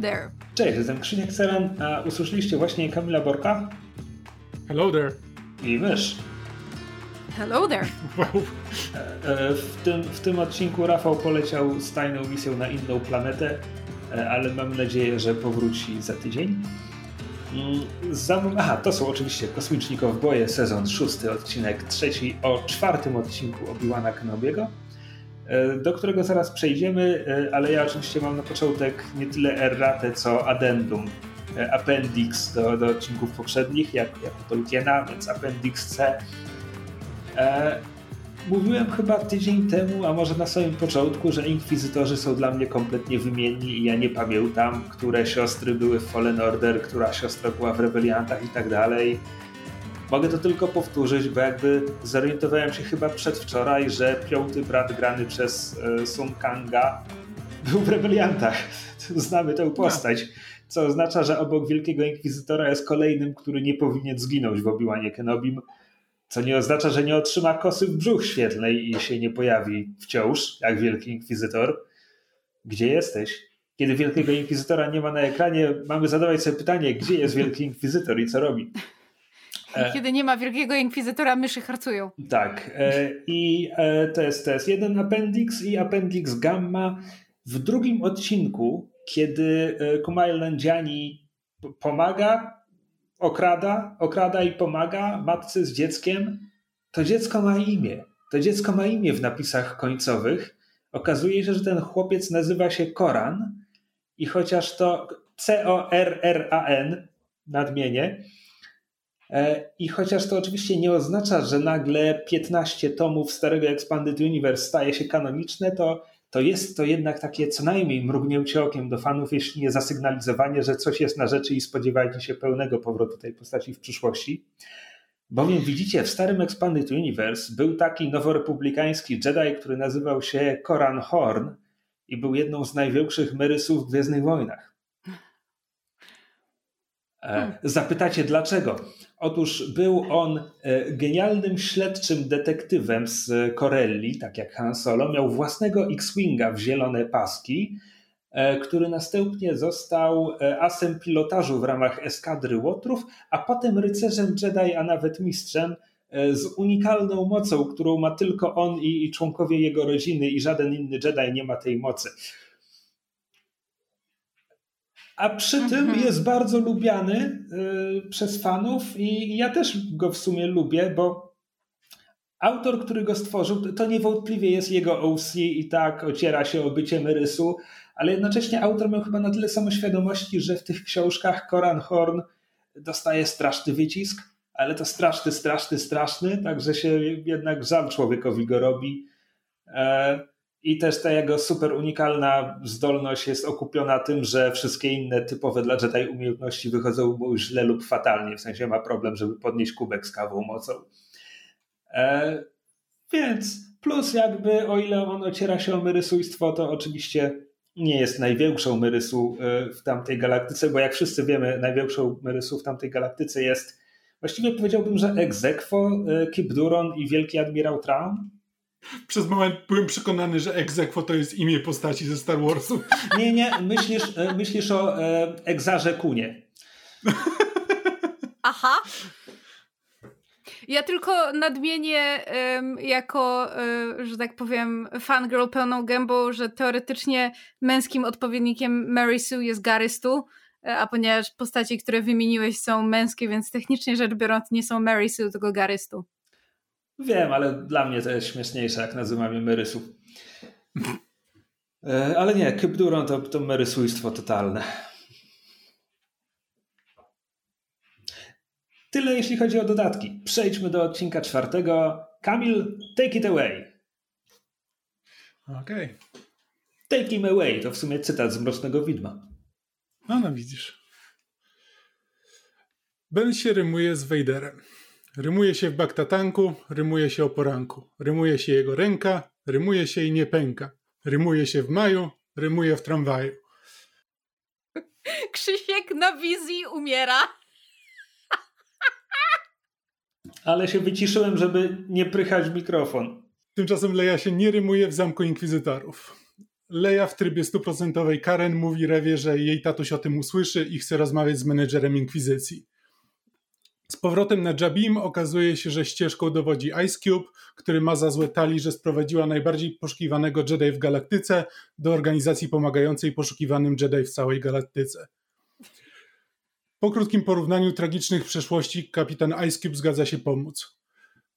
There. Cześć, jestem Krzysiek Seran, a usłyszeliście właśnie Kamila Borka Hello there. i mysz. Hello there. Wow. E, W tym, w tym odcinku Rafał poleciał z tajną misją na inną planetę, e, ale mam nadzieję, że powróci za tydzień. Mm, Za, aha, to są oczywiście Kosmiczni Kowboje, sezon szósty, odcinek trzeci o czwartym odcinku Obi-Wana Kenobiego, e, do którego zaraz przejdziemy, e, ale ja oczywiście mam na początek nie tyle erratę, co addendum, e, appendix do, do odcinków poprzednich, jak, jak u Tolkiena, więc appendix C. E, Mówiłem chyba tydzień temu, a może na samym początku, że inkwizytorzy są dla mnie kompletnie wymienni i ja nie pamiętam, które siostry były w Fallen Order, która siostra była w Rebeliantach i tak dalej. Mogę to tylko powtórzyć, bo jakby zorientowałem się chyba przedwczoraj, że piąty brat grany przez e, Sun Kanga był w Rebeliantach. Znamy tę postać, co oznacza, że obok Wielkiego Inkwizytora jest kolejnym, który nie powinien zginąć w Obi-Wanie Kenobim. Co nie oznacza, że nie otrzyma kosy w brzuch świetlnej i się nie pojawi wciąż, jak Wielki Inkwizytor. Gdzie jesteś? Kiedy Wielkiego Inkwizytora nie ma na ekranie, mamy zadawać sobie pytanie, gdzie jest Wielki Inkwizytor i co robi? E. Kiedy nie ma wielkiego inkwizytora, myszy harcują. Tak. E, I e, to jest, to jest jeden appendix i appendix gamma. W drugim odcinku, kiedy Kumail Nanjiani p- pomaga, okrada, okrada i pomaga matce z dzieckiem, to dziecko ma imię. To dziecko ma imię w napisach końcowych. Okazuje się, że ten chłopiec nazywa się Koran i chociaż to C-O-R-R-A-N, nadmienię, I chociaż to oczywiście nie oznacza, że nagle 15 tomów starego Expanded Universe staje się kanoniczne, to, to jest to jednak takie co najmniej mrugnięcie okiem do fanów, jeśli nie zasygnalizowanie, że coś jest na rzeczy i spodziewajcie się pełnego powrotu tej postaci w przyszłości. Bowiem widzicie, w starym Expanded Universe był taki noworepublikański Jedi, który nazywał się Koran Horn i był jedną z największych merysów w Gwiezdnych Wojnach. E, Zapytacie dlaczego? Otóż był on e, genialnym śledczym detektywem z Corelli, tak jak Han Solo. Miał własnego X-Winga w zielone paski, e, który następnie został asem pilotażu w ramach eskadry Łotrów, a potem rycerzem Jedi, a nawet mistrzem z unikalną mocą, którą ma tylko on i, i członkowie jego rodziny i żaden inny Jedi nie ma tej mocy. A przy tym Mhm. jest bardzo lubiany y, przez fanów i ja też go w sumie lubię, bo autor, który go stworzył, to niewątpliwie jest jego OC i tak ociera się o bycie Merysu, ale jednocześnie autor miał chyba na tyle samoświadomości, że w tych książkach Koran Horn dostaje straszny wycisk, ale to straszny, straszny, straszny, także się jednak żal człowiekowi go robi. E, i też ta jego super unikalna zdolność jest okupiona tym, że wszystkie inne typowe dla Jedi umiejętności wychodzą mu źle lub fatalnie. W sensie ma problem, żeby podnieść kubek z kawą mocą. E, więc plus jakby o ile on ociera się o myrysuństwo, to oczywiście nie jest największą myrysu e, w tamtej galaktyce, bo jak wszyscy wiemy, największą myrysu w tamtej galaktyce jest właściwie powiedziałbym, że Exequo, e, Kip Duron i Wielki Admirał Traum. Przez moment byłem przekonany, że Exequo to jest imię postaci ze Star Warsu. Nie, nie, myślisz, e, myślisz o e, Egzarze Kunie. Aha. Ja tylko nadmienię jako, e, że tak powiem, fangirl pełną gębą, że teoretycznie męskim odpowiednikiem Mary Sue jest Gary Stu, e, a ponieważ postaci, które wymieniłeś są męskie, więc technicznie rzecz biorąc nie są Mary Sue, tylko Gary Stu. Wiem, ale dla mnie to jest śmieszniejsze, jak nazywam je Merysu. E, ale nie, Kip to, to merysujstwo totalne. Tyle jeśli chodzi o dodatki. Przejdźmy do odcinka czwartego. Kamil, take it away. Okej. Take him away to w sumie cytat z Mrocznego Widma. No, no widzisz. Ben się rymuje z Vaderem. Rymuje się w baktatanku, rymuje się o poranku. Rymuje się jego ręka, rymuje się i nie pęka. Rymuje się w maju, rymuje w tramwaju. Krzysiek na wizji umiera. Ale się wyciszyłem, żeby nie prychać w mikrofon. Tymczasem Leia się nie rymuje w Zamku Inkwizytorów. Leia w trybie stuprocentowej Karen mówi Rewie, że jej tatuś o tym usłyszy i chce rozmawiać z menedżerem Inkwizycji. Z powrotem na Jabim okazuje się, że ścieżką dowodzi Ice Cube, który ma za złe tali, że sprowadziła najbardziej poszukiwanego Jedi w galaktyce do organizacji pomagającej poszukiwanym Jedi w całej galaktyce. Po krótkim porównaniu tragicznych przeszłości kapitan Ice Cube zgadza się pomóc.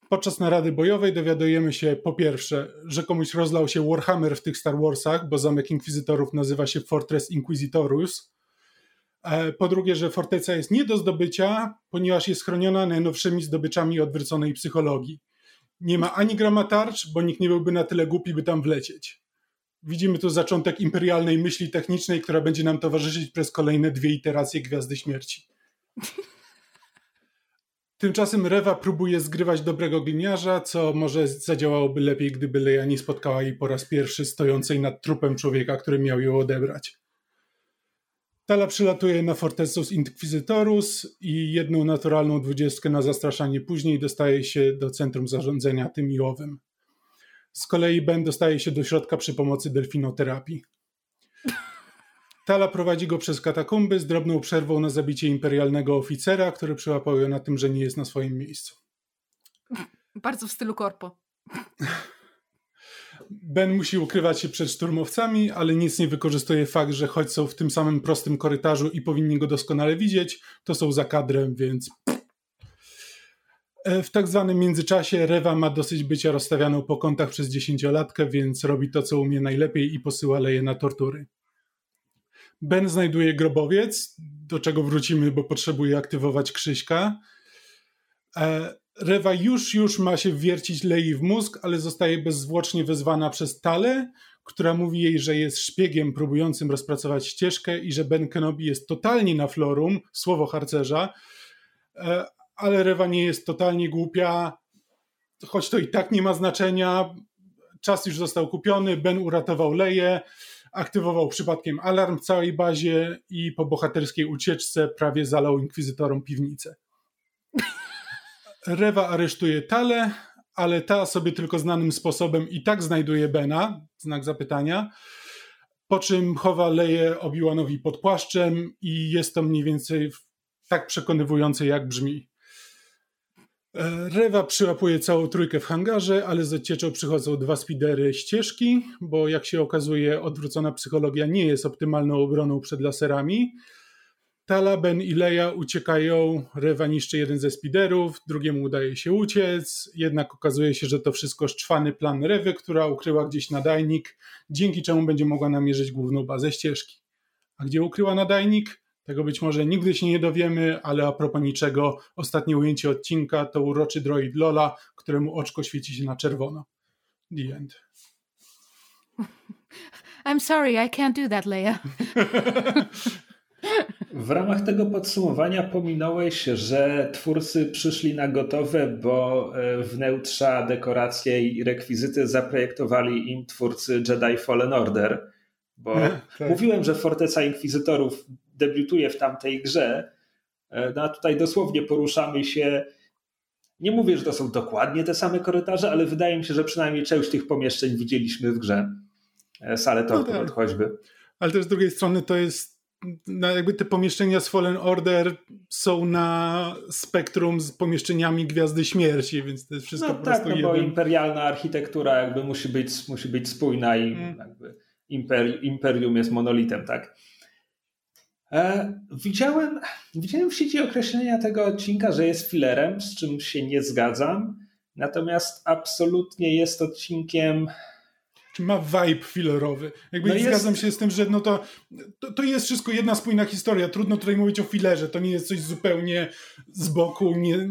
Podczas narady bojowej dowiadujemy się po pierwsze, że komuś rozlał się Warhammer w tych Star Warsach, bo zamek inkwizytorów nazywa się Fortress Inquisitorus. E, po drugie, że forteca jest nie do zdobycia, ponieważ jest chroniona najnowszymi zdobyczami odwróconej psychologii. Nie ma ani grama tarcz, bo nikt nie byłby na tyle głupi, by tam wlecieć. Widzimy tu zaczątek imperialnej myśli technicznej, która będzie nam towarzyszyć przez kolejne dwie iteracje Gwiazdy Śmierci. Tymczasem Rewa próbuje zgrywać dobrego gliniarza, co może zadziałałoby lepiej, gdyby Leia nie spotkała jej po raz pierwszy stojącej nad trupem człowieka, który miał ją odebrać. Tala przylatuje na Fortesus Inquisitorus i jedną naturalną dwudziestkę na zastraszanie później dostaje się do centrum zarządzania tym i owym. Z kolei Ben dostaje się do środka przy pomocy delfinoterapii. Tala prowadzi go przez katakumby z drobną przerwą na zabicie imperialnego oficera, który przyłapał ją na tym, że nie jest na swoim miejscu. Bardzo w stylu korpo. Ben musi ukrywać się przed szturmowcami, ale nic nie wykorzystuje fakt, że choć są w tym samym prostym korytarzu i powinni go doskonale widzieć, to są za kadrem, więc. E, w tak zwanym międzyczasie Rewa ma dosyć bycia rozstawianą po kątach przez dziesięciolatkę, więc robi to, co umie najlepiej i posyła Leje na tortury. Ben znajduje grobowiec, do czego wrócimy, bo potrzebuje aktywować Krzyśka. E, Rewa już, już ma się wiercić Lei w mózg, ale zostaje bezzwłocznie wezwana przez Tale, która mówi jej, że jest szpiegiem próbującym rozpracować ścieżkę i że Ben Kenobi jest totalnie na florum, słowo harcerza, e, ale Rewa nie jest totalnie głupia, choć to i tak nie ma znaczenia. Czas już został kupiony, Ben uratował Leję, aktywował przypadkiem alarm w całej bazie i po bohaterskiej ucieczce prawie zalał inkwizytorom piwnicę. Rewa aresztuje Tale, ale ta sobie tylko znanym sposobem i tak znajduje Bena, znak zapytania, po czym chowa leje Obi-Wanowi pod płaszczem i jest to mniej więcej tak przekonywujące, jak brzmi. E, Rewa przyłapuje całą trójkę w hangarze, ale z odcieczą przychodzą dwa spidery ścieżki, bo jak się okazuje, odwrócona psychologia nie jest optymalną obroną przed laserami. Tala, Ben i Leia uciekają, Rewa niszczy jeden ze spiderów, drugiemu udaje się uciec, jednak okazuje się, że to wszystko szczwany plan Rewy, która ukryła gdzieś nadajnik, dzięki czemu będzie mogła namierzyć główną bazę ścieżki. A gdzie ukryła nadajnik? Tego być może nigdy się nie dowiemy, ale a propos niczego, ostatnie ujęcie odcinka to uroczy droid Lola, któremu oczko świeci się na czerwono. The end. I'm sorry, I can't do that, Leia. W ramach tego podsumowania pominąłeś, że twórcy przyszli na gotowe, bo e, wnętrza, dekoracje i rekwizyty zaprojektowali im twórcy Jedi Fallen Order. Bo tak. mówiłem, że Forteca Inkwizytorów debiutuje w tamtej grze, e, no a tutaj dosłownie poruszamy się. Nie mówię, że to są dokładnie te same korytarze, ale wydaje mi się, że przynajmniej część tych pomieszczeń widzieliśmy w grze. E, salę tortur no tak. choćby. Ale też z drugiej strony to jest na jakby te pomieszczenia z Fallen Order są na spektrum z pomieszczeniami Gwiazdy Śmierci, więc to jest wszystko no, po tak, prostu no bo imperialna architektura jakby musi być, musi być spójna i hmm. jakby imperium, imperium jest monolitem, tak? E, widziałem, widziałem w sieci określenia tego odcinka, że jest filerem, z czym się nie zgadzam, natomiast absolutnie jest odcinkiem czy ma vibe filerowy. Jakby no zgadzam jest... się z tym, że no to, to, to, jest wszystko jedna spójna historia. Trudno tutaj mówić o filerze. To nie jest coś zupełnie z boku, nie,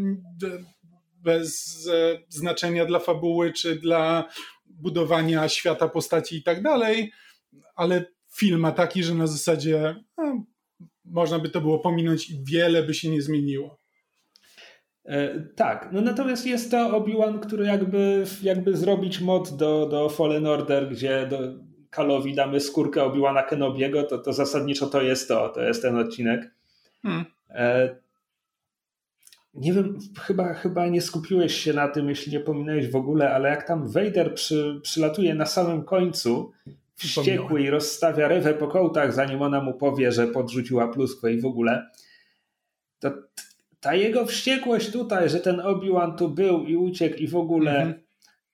bez e, znaczenia dla fabuły, czy dla budowania świata, postaci i tak dalej, ale film ma taki, że na zasadzie no, można by to było pominąć i wiele by się nie zmieniło. E, tak, no natomiast jest to Obi-Wan, który jakby, jakby zrobić mod do, do Fallen Order, gdzie do Kalowi damy skórkę Obi-Wana Kenobiego, to, to zasadniczo to jest to, to jest ten odcinek. Hmm. E, nie wiem, chyba, chyba nie skupiłeś się na tym, jeśli nie pominąłeś w ogóle, ale jak tam Vader przy, przylatuje na samym końcu wściekły i rozstawia rewę po kołtach, zanim ona mu powie, że podrzuciła pluskwę i w ogóle, to ta jego wściekłość tutaj, że ten Obi-Wan tu był i uciekł i w ogóle, mhm.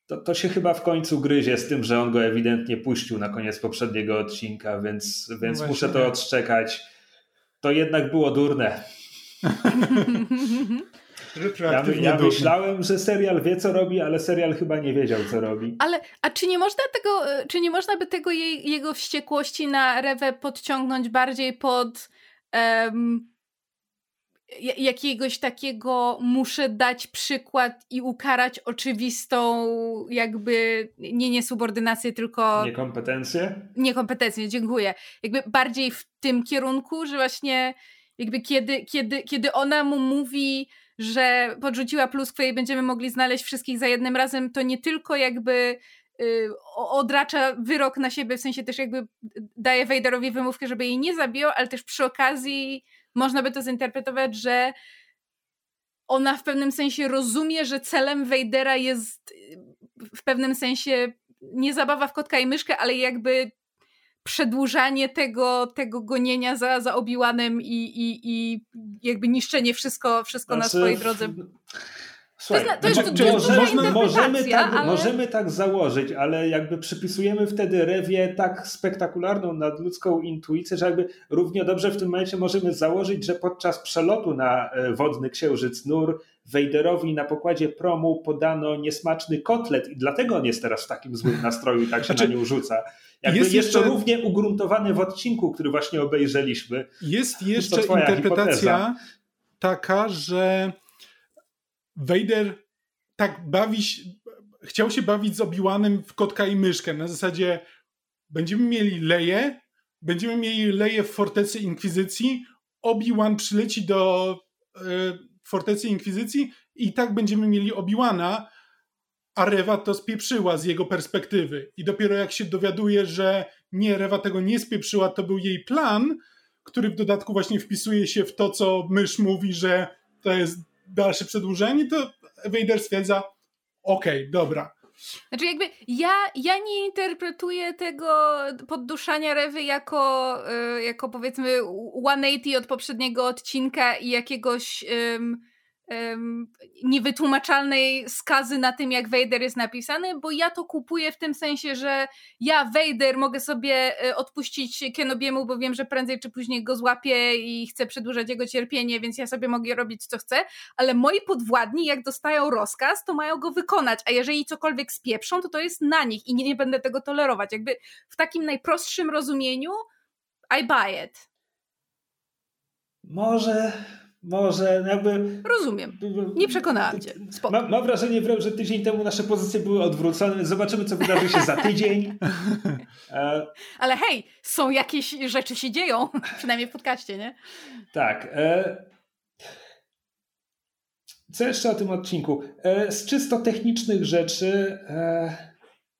to, to się chyba w końcu gryzie z tym, że on go ewidentnie puścił na koniec poprzedniego odcinka, więc, więc no muszę to odszczekać. To jednak było durne. Ja, ja myślałem, że serial wie, co robi, ale serial chyba nie wiedział, co robi. Ale, a czy nie można tego, czy nie można by tego jej, jego wściekłości na Rewę podciągnąć bardziej pod um, jakiegoś takiego muszę dać przykład i ukarać oczywistą jakby nie niesubordynację, tylko... Niekompetencję? Niekompetencję, dziękuję. Jakby bardziej w tym kierunku, że właśnie jakby kiedy, kiedy, kiedy ona mu mówi, że podrzuciła pluskwę i będziemy mogli znaleźć wszystkich za jednym razem, to nie tylko jakby y, odracza wyrok na siebie, w sensie też jakby daje Wejderowi wymówkę, żeby jej nie zabijał, ale też przy okazji można by to zinterpretować, że ona w pewnym sensie rozumie, że celem Wejdera jest y, w pewnym sensie nie zabawa w kotka i myszkę, ale jakby przedłużanie tego, tego gonienia za, za Obi-Wanem i, i, i jakby niszczenie wszystko, wszystko znaczy, na swojej drodze. Słuchaj, to, jest, to, jest, możemy, tak, ale... możemy tak założyć, ale jakby przypisujemy wtedy Rewie tak spektakularną nadludzką intuicję, że jakby równie dobrze w tym momencie możemy założyć, że podczas przelotu na e, wodny księżyc Nur Wejderowi na pokładzie promu podano niesmaczny kotlet i dlatego on jest teraz w takim złym nastroju i tak się znaczy, na nią rzuca. Jakby jest jeszcze równie ugruntowany w odcinku, który właśnie obejrzeliśmy. Jest jeszcze interpretacja hipoteza. taka, że Vader tak bawi się, chciał się bawić z Obi-Wanem w kotka i myszkę. Na zasadzie będziemy mieli Leję, będziemy mieli Leję w Fortecy Inkwizycji, Obi-Wan przyleci do y, Fortecy Inkwizycji i tak będziemy mieli Obi-Wana, a Rewa to spieprzyła z jego perspektywy. I dopiero jak się dowiaduje, że nie, Rewa tego nie spieprzyła, to był jej plan, który w dodatku właśnie wpisuje się w to, co mysz mówi, że to jest dalsze przedłużenie, to Vader stwierdza, okej, okay, dobra. Znaczy jakby ja, ja nie interpretuję tego podduszania Rewy jako, y, jako powiedzmy 180 od poprzedniego odcinka i jakiegoś niewytłumaczalnej skazy na tym, jak Vader jest napisany, bo ja to kupuję w tym sensie, że ja, Vader, mogę sobie e, odpuścić Kenobiemu, bo wiem, że prędzej czy później go złapię i chcę przedłużać jego cierpienie, więc ja sobie mogę robić co chcę, ale moi podwładni, jak dostają rozkaz, to mają go wykonać, a jeżeli cokolwiek spieprzą, to to jest na nich i nie, nie będę tego tolerować. Jakby w takim najprostszym rozumieniu I buy it. Może może jakby. Rozumiem. Nie przekonałam cię. Mam, mam wrażenie, że tydzień temu nasze pozycje były odwrócone. Zobaczymy, co wydarzy się za tydzień. E, Ale hej, są jakieś rzeczy się dzieją, przynajmniej w podcaście, nie? Tak. E, co jeszcze o tym odcinku? E, z czysto technicznych rzeczy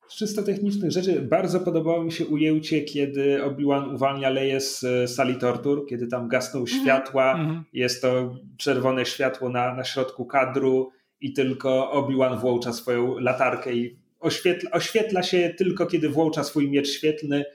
z czysto technicznych rzeczy bardzo podobało mi się ujęcie, kiedy Obi-Wan uwalnia Leję z e, sali tortur, kiedy tam gasną mhm. światła, mm jest to czerwone światło na, na środku kadru i tylko Obi-Wan włącza swoją latarkę i oświetla, oświetla się tylko, kiedy włącza swój miecz świetlny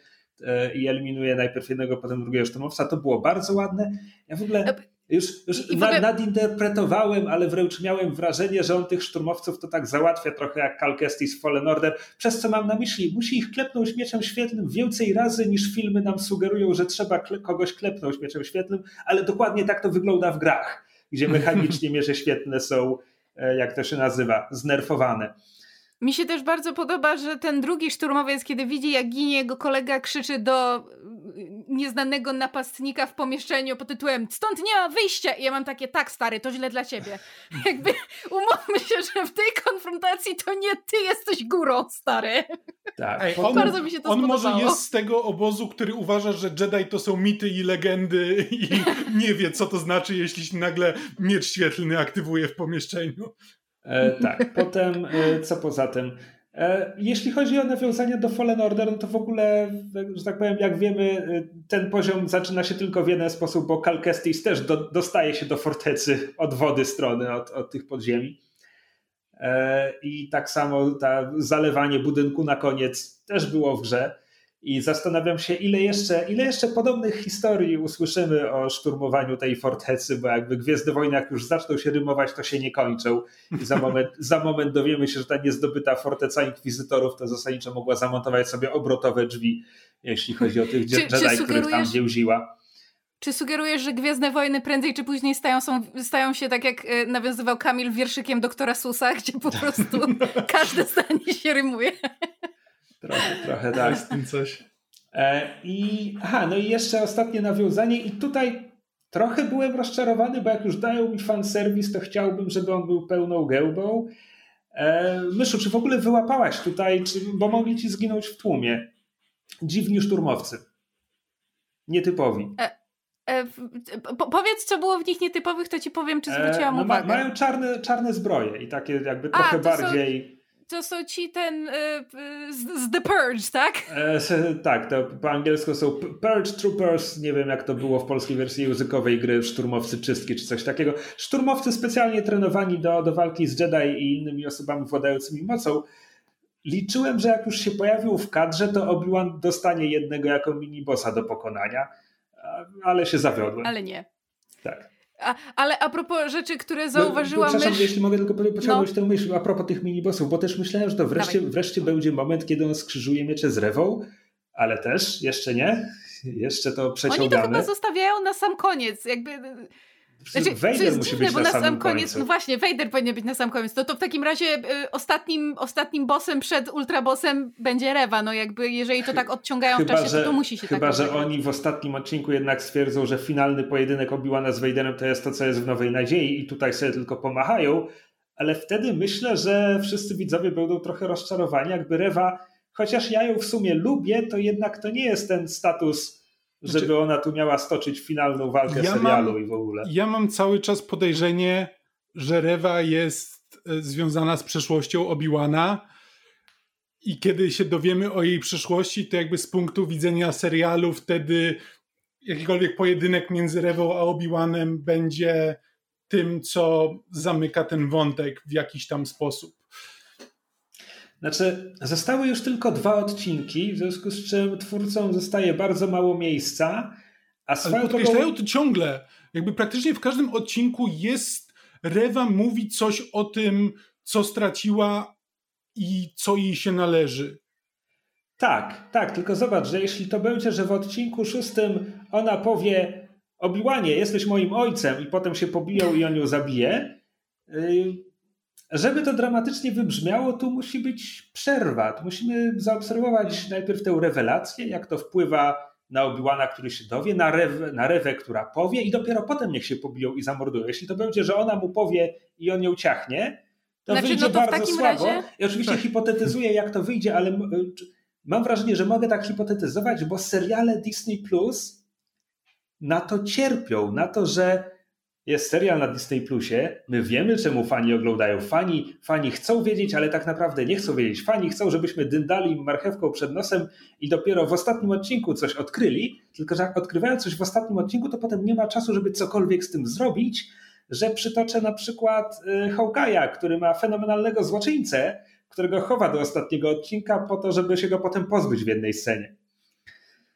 e, i eliminuje najpierw jednego, potem drugiego szturmowca. To było bardzo ładne. Ja w ogóle już, już ogóle... nadinterpretowałem, ale wręcz miałem wrażenie, że on tych szturmowców to tak załatwia trochę jak Cal Kestis Fallen Order, przez co mam na myśli, musi ich klepnąć mieczem świetlnym więcej razy niż filmy nam sugerują, że trzeba kle kogoś klepnąć mieczem świetlnym, ale dokładnie tak to wygląda w grach, gdzie mechanicznie miecze świetlne są, e, jak to się nazywa, znerfowane. Mi się też bardzo podoba, że ten drugi szturmowiec, kiedy widzi, jak ginie jego kolega, krzyczy do nieznanego napastnika w pomieszczeniu pod tytułem Stąd nie ma wyjścia! I ja mam takie, tak stary, to źle dla ciebie. Jakby umówmy się, że w tej konfrontacji to nie ty jesteś górą, stary. Tak. Ej, on, bardzo mi się to On spodobało. może jest z tego obozu, który uważa, że Jedi to są mity i legendy i nie wie, co to znaczy, jeśli się nagle miecz świetlny aktywuje w pomieszczeniu. E, tak, potem e, co poza tym? E, jeśli chodzi o nawiązania do Fallen Order, no to w ogóle, że tak powiem, jak wiemy, ten poziom zaczyna się tylko w jeden sposób, bo Cal Kestis też do, dostaje się do fortecy od wody strony, od, od tych podziemi. I tak samo ta zalewanie budynku na koniec też było w grze. I zastanawiam się, ile jeszcze, ile jeszcze podobnych historii usłyszymy o szturmowaniu tej fortecy, bo jakby Gwiezdne Wojny, jak już zaczną się rymować, to się nie kończą. I za moment, za moment dowiemy się, że ta niezdobyta forteca inkwizytorów to zasadniczo mogła zamontować sobie obrotowe drzwi, jeśli chodzi o tych czy, Jedi, czy których tam dziełziła. Czy sugerujesz, że Gwiezdne Wojny prędzej czy później stają, są, stają się tak, jak e, nawiązywał Kamil wierszykiem doktora Susa, gdzie po prostu każde zdanie się rymuje? Trochę, trochę tak. Jest tym coś. E, I, aha, no i jeszcze ostatnie nawiązanie i tutaj trochę byłem rozczarowany, bo jak już dają mi fanserwis, to chciałbym, żeby on był pełną gębą. E, Myszu, czy w ogóle wyłapałaś tutaj, czy, bo mogli ci zginąć w tłumie? Dziwni szturmowcy. Nietypowi. E, e, po, powiedz, co było w nich nietypowych, to ci powiem, czy zwróciłam e, no, uwagę. mają czarne, czarne zbroje i takie jakby trochę A, bardziej... Są to są ci ten y, z, z, The Purge, tak? E, tak, to po angielsku są Purge Troopers, nie wiem jak to było w polskiej wersji językowej gry, szturmowcy czystki czy coś takiego. Szturmowcy specjalnie trenowani do, do walki z Jedi i innymi osobami władającymi mocą. Liczyłem, że jak już się pojawił w kadrze, to Obi-Wan dostanie jednego jako mini-bossa do pokonania, ale się zawiodłem. Ale nie. Tak. A, ale a propos rzeczy, które zauważyłam... No, przepraszam, jeśli mogę tylko pociągnąć no. tę myśl a propos tych minibossów, bo też myślałem, że to wreszcie, wreszcie będzie moment, kiedy on skrzyżuje miecze z rewą, ale też jeszcze nie. Jeszcze to przeciągamy. Oni to chyba zostawiają na sam koniec. Jakby znaczy, Vader musi dziwne, być bo na, na sam koniec, końcu. no właśnie, Vader powinien być na sam koniec. No to w takim razie y, ostatnim, ostatnim bossem przed ultrabossem będzie Rewa. No jakby jeżeli to tak odciągają chyba, w czasie, że, to, to musi się chyba, tak Chyba, że oni w ostatnim odcinku jednak stwierdzą, że finalny pojedynek Obi-Wana z Vaderem to jest to, co jest w Nowej Nadziei i tutaj sobie tylko pomachają, ale wtedy myślę, że wszyscy widzowie będą trochę rozczarowani, jakby Rewa, chociaż ja ją w sumie lubię, to jednak to nie jest ten status żeby znaczy, ona tu miała stoczyć finalną walkę ja serialu mam, i w ogóle. Ja mam cały czas podejrzenie, że Rewa jest e, związana z przeszłością Obi-Wana i kiedy się dowiemy o jej przyszłości, to jakby z punktu widzenia serialu wtedy jakikolwiek pojedynek między Rewą a Obi-Wanem będzie tym, co zamyka ten wątek w jakiś tam sposób. Znaczy, zostały już tylko dwa odcinki, w związku z czym twórcom zostaje bardzo mało miejsca. A swoją Ale podkreślają drogą... to ciągle. Jakby praktycznie w każdym odcinku jest Rewa mówi coś o tym, co straciła i co jej się należy. Tak, tak, tylko zobacz, że jeśli to będzie, że w odcinku szóstym ona powie Obiłanie, jesteś moim ojcem i potem się pobiją i on ją zabije, yy, żeby to dramatycznie wybrzmiało, tu musi być przerwa. Tu musimy zaobserwować najpierw tę rewelację, jak to wpływa na Obiłana, który się dowie, na, rew, na Rewę, która powie i dopiero potem niech się pobiją i zamordują. Jeśli to będzie, że ona mu powie i on ją ciachnie, to znaczy, wyjdzie no to bardzo słabo. Razie... I oczywiście tak. hipotetyzuję, jak to wyjdzie, ale mam wrażenie, że mogę tak hipotetyzować, bo seriale Disney Plus na to cierpią, na to, że jest serial na Disney Plusie. My wiemy, czemu fani oglądają. Fani, fani chcą wiedzieć, ale tak naprawdę nie chcą wiedzieć. Fani chcą, żebyśmy dyndali marchewką przed nosem i dopiero w ostatnim odcinku coś odkryli. Tylko, że odkrywają coś w ostatnim odcinku, to potem nie ma czasu, żeby cokolwiek z tym zrobić. Że przytoczę na przykład y, Hawkeye'a, który ma fenomenalnego złoczyńcę, którego chowa do ostatniego odcinka po to, żeby się go potem pozbyć w jednej scenie.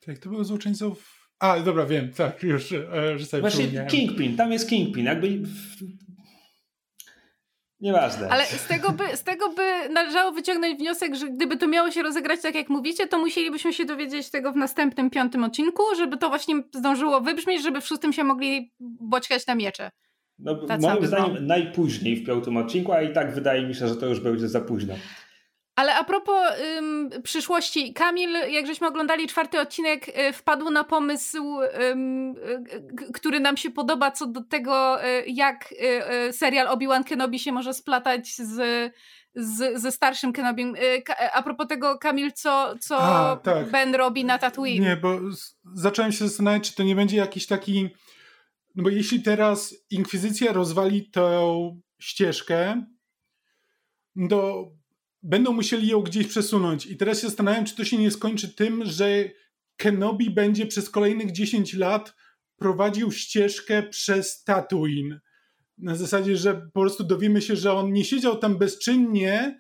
Tak, to był złoczyńców a, dobra, wiem, tak, już, e, że sobie Właśnie Kingpin, tam jest Kingpin, jakby... Nieważne. Ale z tego, by, z tego by należało wyciągnąć wniosek, że gdyby to miało się rozegrać tak, jak mówicie, to musielibyśmy się dowiedzieć tego w następnym, piątym odcinku, żeby to właśnie zdążyło wybrzmieć, żeby w szóstym się mogli boćkać na miecze. No, moim zdaniem najpóźniej w piątym odcinku, a i tak wydaje mi się, że to już będzie za późno. Ale a propos ym, przyszłości, Kamil, jak żeśmy oglądali czwarty odcinek, y, wpadł na pomysł, ym, y, który nam się podoba, co do tego, y, jak y, y, serial Obi-Wan Kenobi się może splatać z, z, ze starszym Kenobim. Y, a propos tego, Kamil, co, co a, tak. Ben robi na Tatooine? Nie, bo zacząłem się zastanawiać, czy to nie będzie jakiś taki... No bo jeśli teraz Inkwizycja rozwali tę ścieżkę, to będą musieli ją gdzieś przesunąć. I teraz się zastanawiam, czy to się nie skończy tym, że Kenobi będzie przez kolejnych 10 lat prowadził ścieżkę przez Tatooine. Na zasadzie, że po prostu dowiemy się, że on nie siedział tam bezczynnie,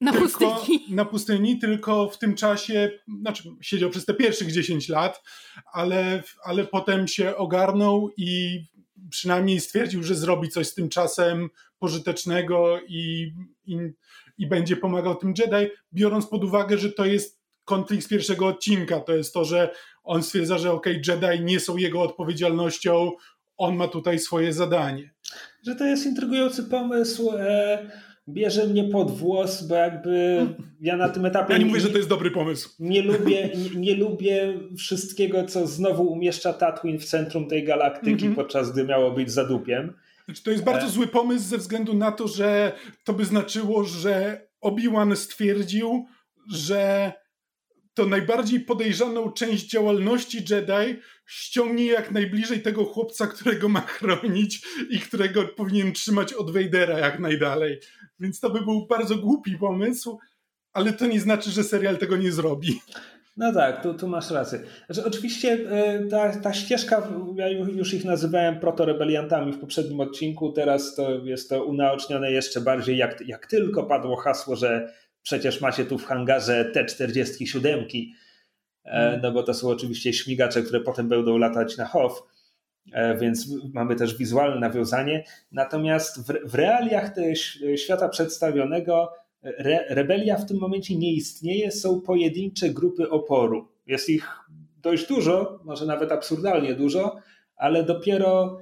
Na tylko, pustyni. Na pustyni, tylko w tym czasie, znaczy siedział przez te pierwszych 10 lat, ale, ale potem się ogarnął i przynajmniej stwierdził, że zrobi coś z tym czasem pożytecznego i, i, i będzie pomagał tym Jedi, biorąc pod uwagę, że to jest konflikt z pierwszego odcinka. To jest to, że on stwierdza, że ok, Jedi nie są jego odpowiedzialnością, on ma tutaj swoje zadanie. Że to jest intrygujący pomysł. E, bierze mnie pod włos, bo jakby ja na tym etapie. Ja nie mówię, że to jest dobry pomysł. Nie lubię, nie, nie lubię wszystkiego, co znowu umieszcza Tatooine w centrum tej galaktyki, mm -hmm. podczas gdy miało być zadupiem. Znaczy, to jest bardzo e... zły pomysł ze względu na to, że to by znaczyło, że Obi-Wan stwierdził, że to najbardziej podejrzaną część działalności Jedi ściągnie jak najbliżej tego chłopca, którego ma chronić i którego powinien trzymać od Vadera jak najdalej. Więc to by był bardzo głupi pomysł, ale to nie znaczy, że serial tego nie zrobi. No tak, tu, tu masz rację. Znaczy, oczywiście e, ta, ta ścieżka, ja już ich nazywałem protorebeliantami w poprzednim odcinku, teraz to jest to unaocznione jeszcze bardziej, jak, jak tylko padło hasło, że przecież macie tu w hangarze T-47, e, hmm. no bo to są oczywiście śmigacze, które potem będą latać na HOF, e, więc mamy też wizualne nawiązanie. Natomiast w, w realiach świata przedstawionego re, rebelia w tym momencie nie istnieje, są pojedyncze grupy oporu. Jest ich dość dużo, może nawet absurdalnie dużo, ale dopiero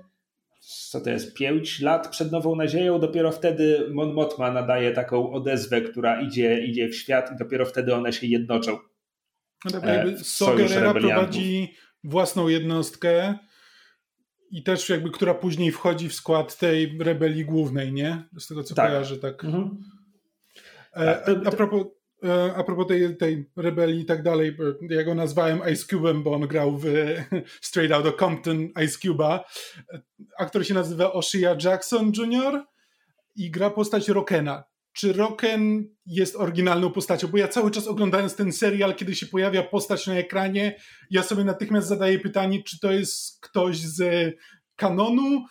co to jest, 5 lat przed Nową Nadzieją, dopiero wtedy Mon Mothma nadaje taką odezwę, która idzie, idzie w świat i dopiero wtedy one się jednoczą. No tak, jakby Sogerera prowadzi własną jednostkę i też jakby, która później wchodzi w skład tej rebelii głównej, nie? Z tego co tak. kojarzę, tak. Mhm. E, a, propos, e, a propos tej, tej rebelii i tak dalej, ja go nazwałem Ice Cube'em, bo on grał w Straight Outta Compton Ice Cube'a. Aktor się nazywa Oshia Jackson Jr. i gra postać Rokena. Czy Roken jest oryginalną postacią? Bo ja cały czas oglądając ten serial, kiedy się pojawia postać na ekranie, ja sobie natychmiast zadaję pytanie, czy to jest ktoś z kanonu,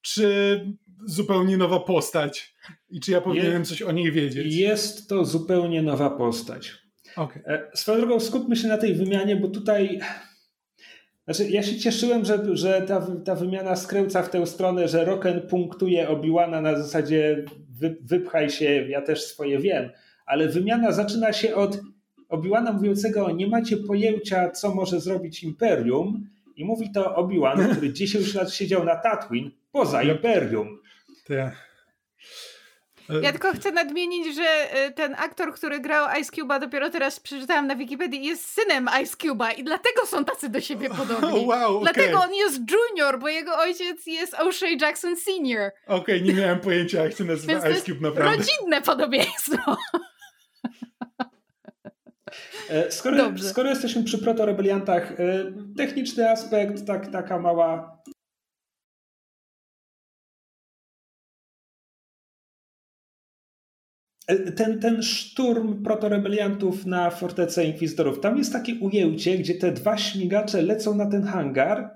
czy zupełnie nowa postać i czy ja powinienem coś o niej wiedzieć? Jest to zupełnie nowa postać. Okay. E, swoją drogą skupmy się na tej wymianie, bo tutaj znaczy, ja się cieszyłem, że, że ta, ta wymiana skręca w tę stronę, że Roken punktuje Obiłana na zasadzie wy, wypchaj się, ja też swoje wiem, ale wymiana zaczyna się od Obiłana mówiącego nie macie pojęcia, co może zrobić Imperium i mówi to Obiłan, który 10 lat siedział na Tatooine poza Imperium. Tak. Ja tylko chcę nadmienić, że e, ten aktor, który grał Ice Cube'a, dopiero teraz przeczytałam na Wikipedii, jest synem Ice Cube'a i dlatego są tacy do siebie podobni. Oh, wow, okay. Dlatego on jest junior, bo jego ojciec jest O'Shea Jackson senior. Okej, okay, nie miałem pojęcia, jak się nazywa Ice Cube naprawdę. rodzinne podobieństwo. E, skoro, skoro jesteśmy przy protorebeliantach, e, techniczny aspekt, tak, taka mała ten, ten szturm protorebeliantów na fortecę inkwizytorów, tam jest takie ujęcie, gdzie te dwa śmigacze lecą na ten hangar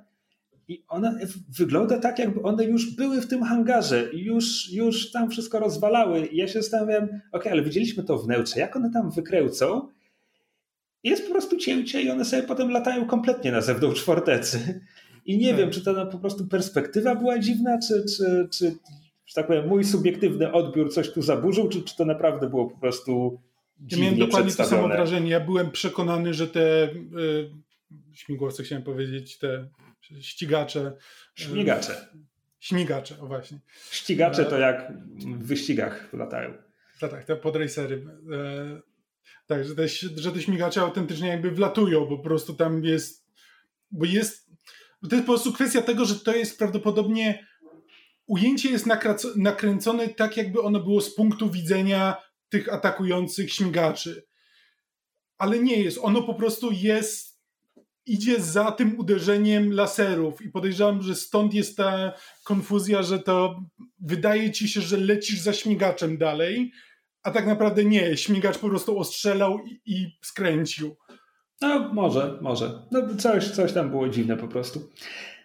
i one wygląda tak, jakby one już były w tym hangarze i już, już tam wszystko rozwalały. I ja się zastanawiam, ok, ale widzieliśmy to wnętrze, jak one tam wykręcą? Jest po prostu cięcie i one sobie potem latają kompletnie na zewnątrz fortecy. I nie tak. wiem, czy to po prostu perspektywa była dziwna, czy, czy, czy że tak powiem, mój subiektywny odbiór coś tu zaburzył, czy, czy to naprawdę było po prostu ja miałem dokładnie to samo wrażenie. Ja byłem przekonany, że te y, śmigłowce, chciałem powiedzieć, te ścigacze. Śmigacze. Y, śmigacze, o właśnie. Ścigacze to jak w wyścigach latają. Tak, tak, te podracery. Y, tak, że te, że te śmigacze autentycznie jakby wlatują, bo po prostu tam jest, bo jest, bo to jest po prostu kwestia tego, że to jest prawdopodobnie ujęcie jest nakręcone tak, jakby ono było z punktu widzenia tych atakujących śmigaczy. Ale nie jest. Ono po prostu jest, idzie za tym uderzeniem laserów i podejrzewam, że stąd jest ta konfuzja, że to wydaje ci się, że lecisz za śmigaczem dalej, a tak naprawdę nie. Śmigacz po prostu ostrzelał i, i skręcił. No, może, może. No, coś, coś tam było dziwne po prostu.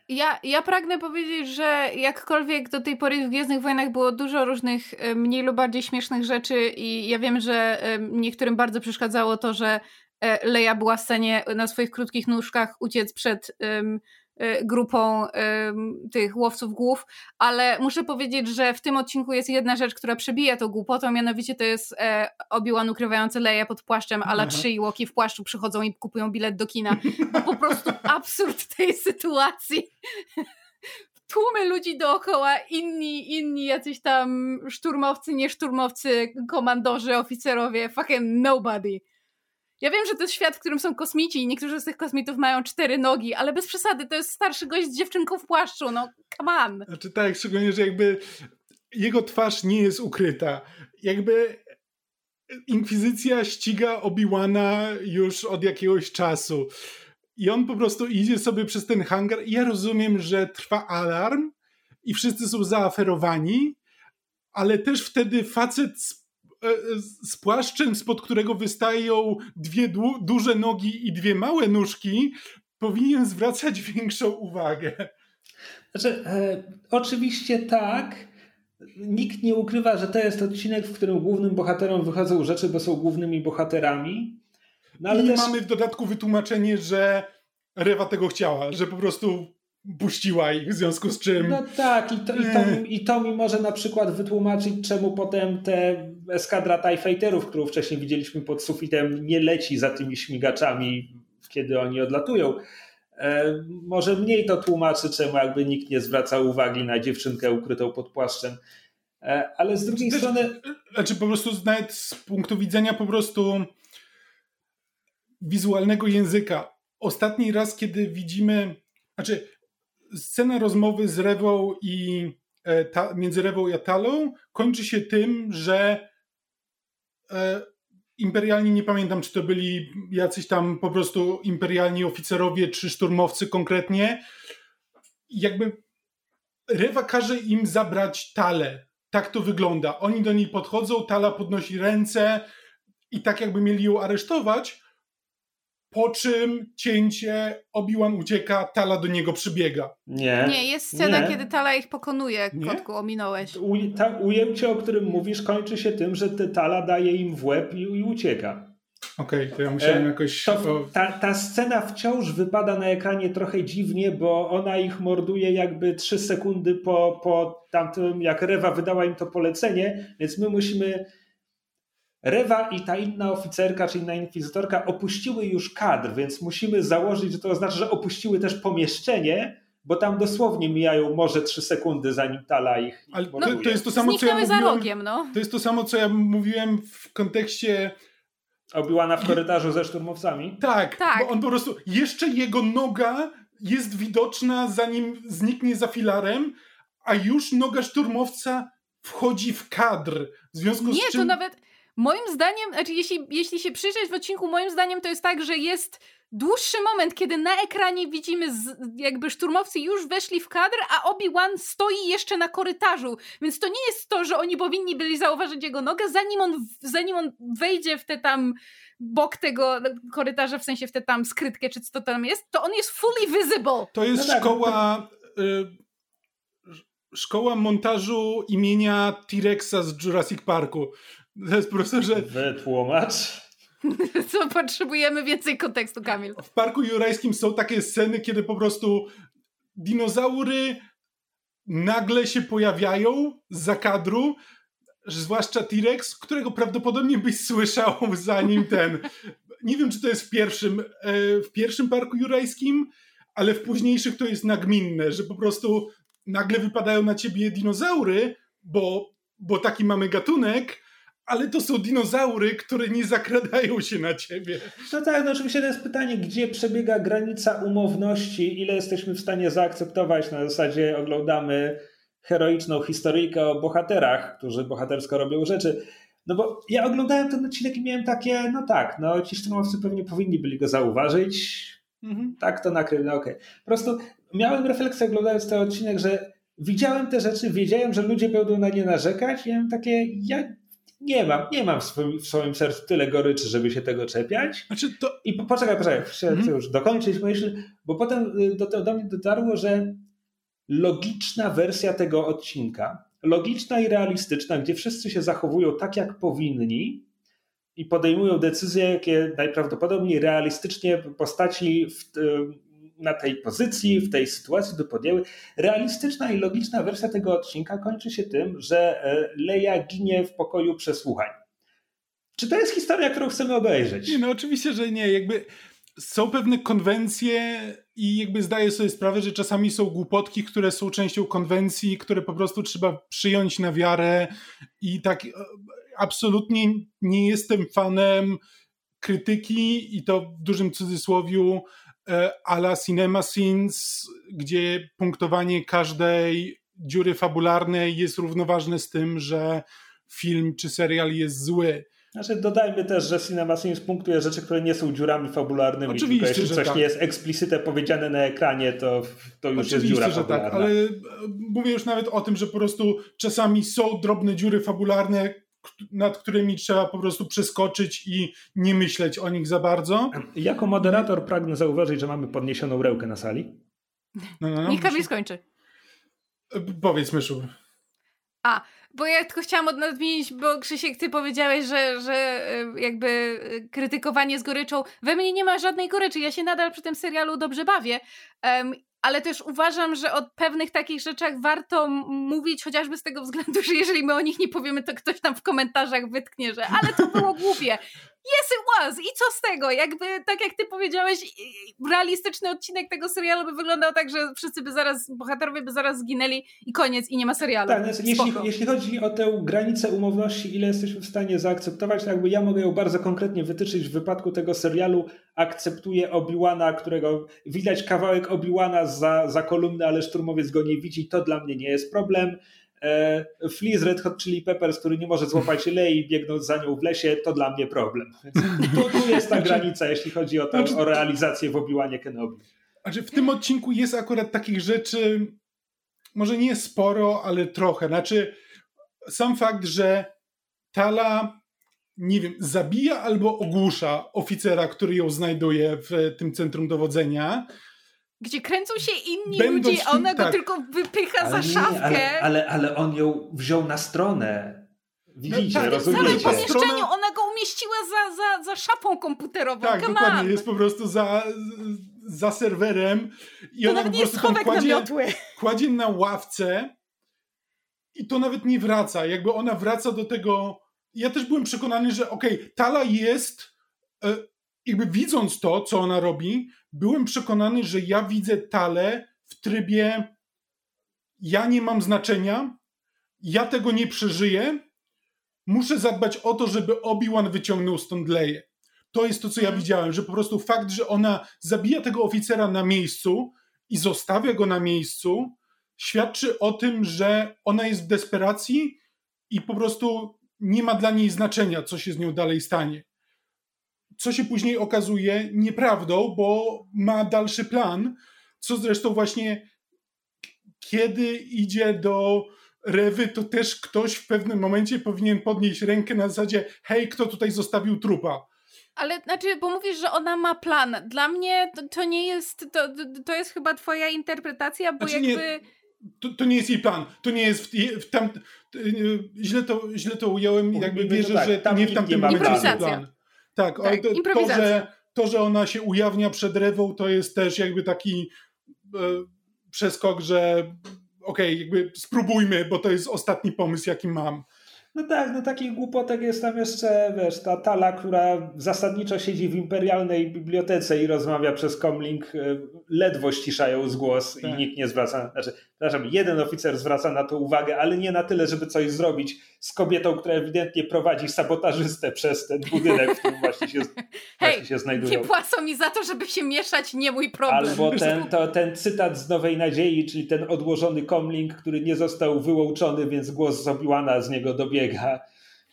Ja, ja pragnę powiedzieć, że jakkolwiek do tej pory w Gwiezdnych Wojnach było dużo różnych e, mniej lub bardziej śmiesznych rzeczy i ja wiem, że e, niektórym bardzo przeszkadzało to, że e, Leia była w stanie na swoich krótkich nóżkach uciec przed um, grupą tych łowców głów, ale muszę powiedzieć, że w tym odcinku jest jedna rzecz, która przebija to głupotą, mianowicie to jest e, Obi-Wan ukrywający Leję pod płaszczem, ale trzy łoki w płaszczu przychodzą i kupują bilet do kina. To po prostu absurd tej sytuacji. Tłumy ludzi dookoła, inni, inni jacyś tam szturmowcy, nie szturmowcy, komandorzy, oficerowie, fucking nobody. Ja wiem, że to jest świat, w którym są kosmici i niektórzy z tych kosmitów mają cztery nogi, ale bez przesady, to jest starszy gość z dziewczynką w płaszczu, no come on. Znaczy tak, szczególnie, że jakby jego twarz nie jest ukryta. Jakby Inkwizycja ściga Obi-Wana już od jakiegoś czasu. I on po prostu idzie sobie przez ten hangar. I ja rozumiem, że trwa alarm i wszyscy są zaaferowani, ale też wtedy facet E, z płaszczem, spod którego wystają dwie duże nogi i dwie małe nóżki, powinien zwracać większą uwagę. Znaczy, e, oczywiście tak. Nikt nie ukrywa, że to jest odcinek, w którym głównym bohaterom wychodzą rzeczy, bo są głównymi bohaterami. No, ale I też... mamy w dodatku wytłumaczenie, że Rewa tego chciała, że po prostu puściła ich, w związku z czym... No tak, i to, i to, mi, i to mi może na przykład wytłumaczyć, czemu potem te eskadra TIE Fighterów, którą wcześniej widzieliśmy pod sufitem, nie leci za tymi śmigaczami, kiedy oni odlatują. E, może mniej to tłumaczy, czemu jakby nikt nie zwraca uwagi na dziewczynkę ukrytą pod płaszczem. E, ale z drugiej strony... Znaczy po prostu nawet z punktu widzenia po prostu wizualnego języka. Ostatni raz, kiedy widzimy... Znaczy scena rozmowy z Rewą i e, ta, między Rewą i Atalą kończy się tym, że e, imperialni, nie pamiętam czy to byli jacyś tam po prostu imperialni oficerowie czy szturmowcy konkretnie, jakby Rewa każe im zabrać talę. Tak to wygląda. Oni do niej podchodzą, tala podnosi ręce i tak jakby mieli ją aresztować, po czym cięcie, Obi-Wan ucieka, Tala do niego przybiega. Nie. Nie, jest scena, nie. kiedy Tala ich pokonuje, nie? kotku, ominąłeś. U, ta, ujęcie, o którym mówisz, kończy się tym, że Tala daje im w łeb i, i ucieka. Okej, okay, to ja musiałem e, jakoś... To, ta, ta scena wciąż wypada na ekranie trochę dziwnie, bo ona ich morduje jakby trzy sekundy po, po tamtym, jak Rewa wydała im to polecenie, więc my musimy Rewa i ta inna oficerka, czy inna inkwizytorka opuściły już kadr, więc musimy założyć, że to oznacza, że opuściły też pomieszczenie, bo tam dosłownie mijają może trzy sekundy, zanim tala ich. Ale to, to, jest to samo, co ja mówiłem, za rogiem, no. To jest to samo, co ja mówiłem w kontekście. Obiłana w korytarzu ze szturmowcami? Tak, tak, bo on po prostu. Jeszcze jego noga jest widoczna, zanim zniknie za filarem, a już noga szturmowca wchodzi w kadr. W związku Nie, z czym... to nawet Moim zdaniem, znaczy jeśli, jeśli się przyjrzeć w odcinku, moim zdaniem to jest tak, że jest dłuższy moment, kiedy na ekranie widzimy z, jakby szturmowcy już weszli w kadr, a Obi-Wan stoi jeszcze na korytarzu. Więc to nie jest to, że oni powinni byli zauważyć jego nogę, zanim on, zanim on wejdzie w te tam bok tego korytarza, w sensie w tę tam skrytkę, czy co to tam jest, to on jest fully visible. To jest no tak. szkoła... Y szkoła montażu imienia T-Rexa z Jurassic Parku. To jest że... Wytłumacz. Co potrzebujemy więcej kontekstu, Kamil. W Parku Jurajskim są takie sceny, kiedy po prostu dinozaury nagle się pojawiają za kadru, zwłaszcza T-Rex, którego prawdopodobnie byś słyszał zanim ten... Nie wiem, czy to jest w pierwszym, e, w pierwszym Parku Jurajskim, ale w późniejszych to jest nagminne, że po prostu nagle wypadają na ciebie dinozaury, bo, bo taki mamy gatunek, ale to są dinozaury, które nie zakradają się na ciebie. No tak, no oczywiście to jest pytanie, gdzie przebiega granica umowności, ile jesteśmy w stanie zaakceptować na zasadzie oglądamy heroiczną historyjkę o bohaterach, którzy bohatersko robią rzeczy. No bo ja oglądałem ten odcinek i miałem takie, no tak, no ci szturmowcy pewnie powinni byli go zauważyć. Mhm. Tak to nakrył, no okej. Okay. Po prostu miałem refleksję oglądając ten odcinek, że widziałem te rzeczy, wiedziałem, że ludzie będą na nie narzekać i miałem takie, ja nie mam, nie mam w swoim, w swoim sercu tyle goryczy, żeby się tego czepiać. Znaczy to... I po, poczekaj, poczekaj, chcę mm. już dokończyć myśl, bo potem y, do, do mnie dotarło, że logiczna wersja tego odcinka, logiczna i realistyczna, gdzie wszyscy się zachowują tak, jak powinni i podejmują decyzje, jakie najprawdopodobniej realistycznie postaci w, y, na tej pozycji, w tej sytuacji by podjęły. Realistyczna i logiczna wersja tego odcinka kończy się tym, że e, Leia ginie w pokoju przesłuchań. Czy to jest historia, którą chcemy obejrzeć? Nie, no oczywiście, że nie. Jakby są pewne konwencje i jakby zdaję sobie sprawę, że czasami są głupotki, które są częścią konwencji, które po prostu trzeba przyjąć na wiarę i tak e, absolutnie nie jestem fanem krytyki i to w dużym cudzysłowiu a la Cinema Scenes, gdzie punktowanie każdej dziury fabularnej jest równoważne z tym, że film czy serial jest zły. Znaczy dodajmy też, że Cinema Scenes punktuje rzeczy, które nie są dziurami fabularnymi. Oczywiście, tylko jeśli coś tak. nie jest eksplicite powiedziane na ekranie, to, to już Oczywiście, jest dziura że tak, fabularna. tak, ale mówię już nawet o tym, że po prostu czasami są drobne dziury fabularne, nad którymi trzeba po prostu przeskoczyć i nie myśleć o nich za bardzo. Jako moderator pragnę zauważyć, że mamy podniesioną rękę na sali. No, no, no, Niech Kamil skończy. Powiedz, Myszu. A, bo ja tylko chciałam nadmienić, bo Krzysiek, ty powiedziałeś, że, że e, jakby e, krytykowanie z goryczą. We mnie nie ma żadnej goryczy. Ja się nadal przy tym serialu dobrze bawię. Um, ale też uważam, że o pewnych takich rzeczach warto mówić, chociażby z tego względu, że jeżeli my o nich nie powiemy, to ktoś tam w komentarzach wytknie, że ale to było głupie. Yes, it was! I co z tego? Jakby, tak jak ty powiedziałeś, realistyczny odcinek tego serialu by wyglądał tak, że wszyscy by zaraz, bohaterowie by zaraz zginęli i koniec, i nie ma serialu. Tak, znaczy, jeśli, jeśli, chodzi o tę granicę umowności, ile jesteśmy w stanie zaakceptować, to jakby ja mogę ją bardzo konkretnie wytyczyć w wypadku tego serialu. Akceptuję Obiłana, którego widać kawałek Obiłana za, za kolumny, ale szturmowiec go nie widzi, to dla mnie nie jest problem. E, Flea z Red Hot Chili Peppers, który nie może złapać lei biegnąc za nią w lesie, to dla mnie problem. Tu, tu jest ta znaczy- granica, jeśli chodzi o, to, znaczy- o realizację w Obi-Wanie Kenobi. Znaczy w tym odcinku jest akurat takich rzeczy, może nie sporo, ale trochę. Znaczy sam fakt, że Tala nie wiem, zabija albo ogłusza oficera, który ją znajduje w tym centrum dowodzenia, gdzie kręcą się inni Będąc ludzie, a ona go tak. tylko wypycha ale za nie, szafkę. Ale, ale, ale on ją wziął na stronę. Widzicie, no, tak, rozumiecie? W samym pomieszczeniu ona go umieściła za, za, za szafą komputerową. Tak, Come dokładnie. On. Jest po prostu za, za serwerem. I to ona po prostu tam kładzie, kładzie na ławce i to nawet nie wraca. Jakby ona wraca do tego... Ja też byłem przekonany, że okej, okay, Tala jest... Jakby widząc to, co ona robi, byłem przekonany, że ja widzę Talę w trybie ja nie mam znaczenia, ja tego nie przeżyję, muszę zadbać o to, żeby Obi-Wan wyciągnął stąd Leję. To jest to, co ja mhm. widziałem, że po prostu fakt, że ona zabija tego oficera na miejscu i zostawia go na miejscu, świadczy o tym, że ona jest w desperacji i po prostu nie ma dla niej znaczenia, co się z nią dalej stanie co się później okazuje nieprawdą, bo ma dalszy plan, co zresztą właśnie kiedy idzie do Rewy, to też ktoś w pewnym momencie powinien podnieść rękę na zasadzie hej, kto tutaj zostawił trupa? Ale znaczy, bo mówisz, że ona ma plan. Dla mnie to, to nie jest, to, to jest chyba twoja interpretacja, bo znaczy jakby... Nie, to, to nie jest jej plan. To nie jest w, w tam... Źle to, źle to ująłem, jakby wierzę, tak, że tam nie w tamtym momencie jest plan. Tak, tak to, to, że, to, że ona się ujawnia przed rewą, to jest też jakby taki e, przeskok, że okej, okay, jakby spróbujmy, bo to jest ostatni pomysł, jaki mam. No tak, no takich głupotek jest tam jeszcze, wiesz, ta Tala, która zasadniczo siedzi w imperialnej bibliotece i rozmawia przez comlink, e, ledwo ściszają z głos tak. i nikt nie zwraca, znaczy, przepraszam, jeden oficer zwraca na to uwagę, ale nie na tyle, żeby coś zrobić z kobietą, która ewidentnie prowadzi sabotażystę przez ten budynek, w którym właśnie się, Hej, właśnie się znajdują. nie płacą mi za to, żeby się mieszać, nie mój problem. Albo ten, to, ten cytat z Nowej Nadziei, czyli ten odłożony comlink, który nie został wyłączony, więc głos z z niego dobiega.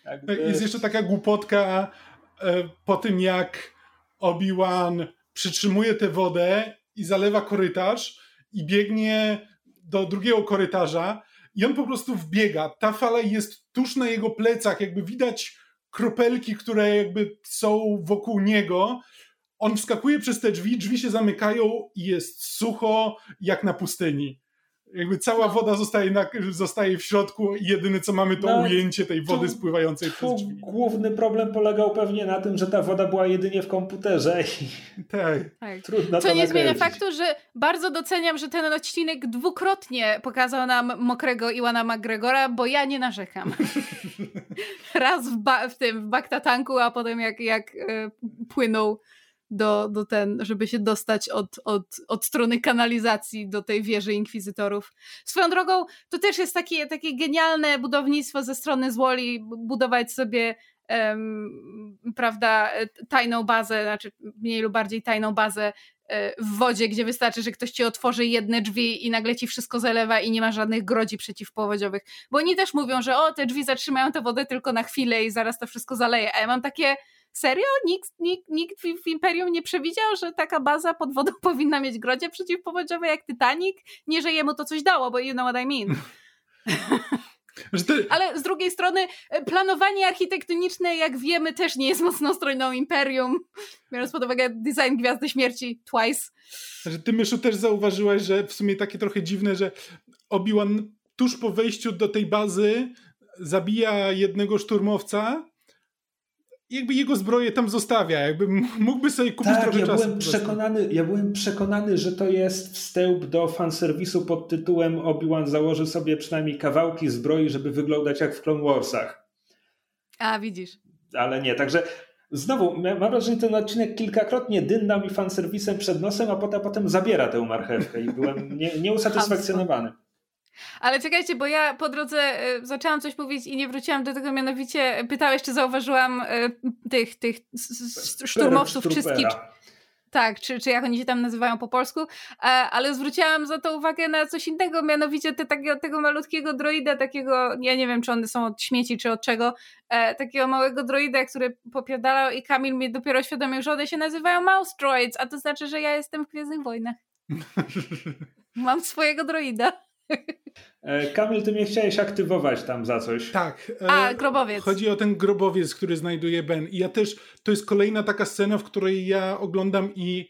Jakby... Jest jeszcze taka głupotka e, po tym, jak Obi-Wan przytrzymuje tę wodę i zalewa korytarz i biegnie do drugiego korytarza i on po prostu wbiega. Ta fala jest tuż na jego plecach, jakby widać kropelki, które jakby są wokół niego. On wskakuje przez te drzwi, drzwi się zamykają i jest sucho jak na pustyni jakby cała no. woda zostaje, na, zostaje w środku i jedyne co mamy to no, ujęcie tej wody tu, spływającej tu przez drzwi. Główny problem polegał pewnie na tym, że ta woda była jedynie w komputerze i tak. tak. trudno Co to nie zmienia faktu, że bardzo doceniam, że ten odcinek dwukrotnie pokazał nam mokrego Iwana McGregora, bo ja nie narzekam. Raz w, w tym, w baktatanku, a potem jak, jak e, płynął do, do ten, żeby się dostać od, od, od strony kanalizacji do tej wieży inkwizytorów. Swoją drogą, to też jest takie, takie genialne budownictwo ze strony Zwoli, budować sobie prawda, tajną bazę, znaczy mniej lub bardziej tajną bazę e, w wodzie, gdzie wystarczy, że ktoś ci otworzy jedne drzwi i nagle ci wszystko zalewa i nie ma żadnych grodzi przeciwpowodziowych. Bo oni też mówią, że o, te drzwi zatrzymają tę wodę tylko na chwilę i zaraz to wszystko zaleje. A ja mam takie Serio? Nikt, nikt, nikt w Imperium nie przewidział, że taka baza pod wodą powinna mieć grodzie przeciwpowodziowe jak Titanic? Nie, że jemu to coś dało, bo you know what I mean. Ale z drugiej strony e, planowanie architektoniczne, jak wiemy, też nie jest mocną stroną Imperium, biorąc pod uwagę design Gwiazdy Śmierci twice. Ty, Myszu, też zauważyłaś, że w sumie takie trochę dziwne, że Obi-Wan tuż po wejściu do tej bazy zabija jednego szturmowca, jakby jego zbroję tam zostawia, jakby mógłby sobie kupić tak, trochę ja czasu. Byłem przekonany, ja byłem przekonany, że to jest wstęp do fanserwisu pod tytułem Obi-Wan założy sobie przynajmniej kawałki zbroi, żeby wyglądać jak w Clone Warsach. A, widzisz. Ale nie, także znowu, mam wrażenie, że ten odcinek kilkakrotnie dynna mi fanserwisem przed nosem, a potem, potem zabiera tę marchewkę i byłem nie, nieusatysfakcjonowany. Ale czekajcie, bo ja po drodze y, zaczęłam coś mówić i nie wróciłam do tego, mianowicie pytałeś, czy zauważyłam y, tych, tych szturmowców czystki. Tak, czy, czy jak oni się tam nazywają po polsku, e, ale zwróciłam za to uwagę na coś innego, mianowicie te, takiego, tego malutkiego droida, takiego, ja nie wiem, czy one są od śmieci, czy od czego, e, takiego małego droida, który popiadalał i Kamil mi dopiero świadomił, że one się nazywają mouse droids, a to znaczy, że ja jestem w Gwiezdnych Wojnach. Mam swojego droida. E, Kamil, ty mnie chciałeś aktywować tam za coś. Tak. E, A, grobowiec. Chodzi o ten grobowiec, który znajduje Ben. I ja też, to jest kolejna taka scena, w której ja oglądam i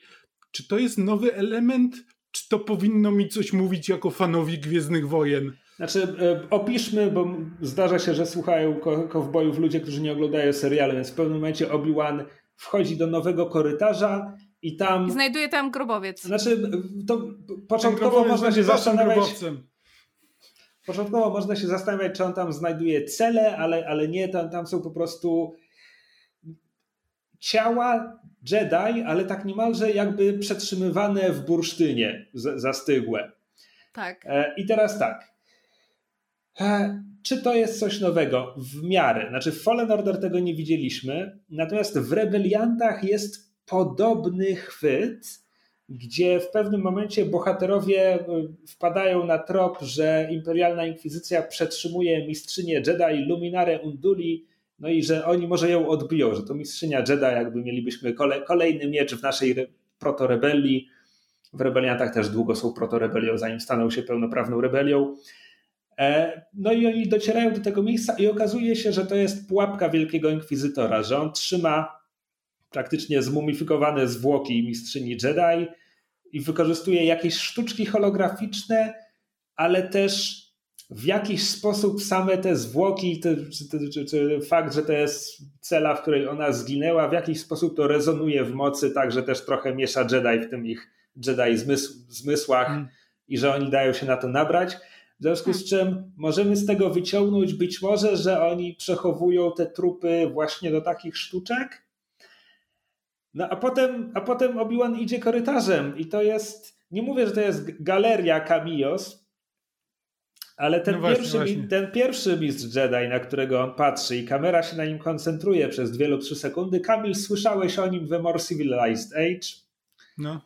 czy to jest nowy element, czy to powinno mi coś mówić jako fanowi Gwiezdnych Wojen? Znaczy, e, opiszmy, bo zdarza się, że słuchają kowbojów ludzie, którzy nie oglądają serialu, więc w pewnym momencie Obi-Wan wchodzi do nowego korytarza i tam... I znajduje tam grobowiec. Znaczy, to początkowo można się zastanawiać... Grobowcem. Początkowo można się zastanawiać, czy on tam znajduje cele, ale, ale nie, tam, tam są po prostu ciała Jedi, ale tak niemalże jakby przetrzymywane w bursztynie zastygłe. Tak. E, I teraz tak. E, czy to jest coś nowego? W miarę. Znaczy w Fallen Order tego nie widzieliśmy, natomiast w Rebeliantach jest podobny chwyt, gdzie w pewnym momencie bohaterowie e, wpadają na trop, że imperialna inkwizycja przetrzymuje mistrzynię Jedi Luminare Unduli, no i że oni może ją odbiją, że to mistrzynia Jedi, jakby mielibyśmy kolejny miecz w naszej protorebelii. W rebeliantach też długo są protorebelią, zanim staną się pełnoprawną rebelią. E, no i oni docierają do tego miejsca i okazuje się, że to jest pułapka wielkiego inkwizytora, że on trzyma praktycznie zmumifikowane zwłoki mistrzyni Jedi i wykorzystuje jakieś sztuczki holograficzne, ale też w jakiś sposób same te zwłoki, te, czy, czy, czy, fakt, że to jest cela, w której ona zginęła, w jakiś sposób to rezonuje w mocy, tak, że też trochę miesza Jedi w tym ich Jedi zmysł, zmysłach mm. i że oni dają się na to nabrać. W związku z hmm. czym możemy z tego wyciągnąć być może, że oni przechowują te trupy właśnie do takich sztuczek, no a potem, a potem Obi-Wan idzie korytarzem i to jest, nie mówię, że to jest galeria Camillos, ale ten, no właśnie, pierwszy, właśnie. ten pierwszy mistrz Jedi, na którego on patrzy i kamera się na nim koncentruje przez dwie lub trzy sekundy. Kamil, słyszałeś o nim w More Civilized Age? No.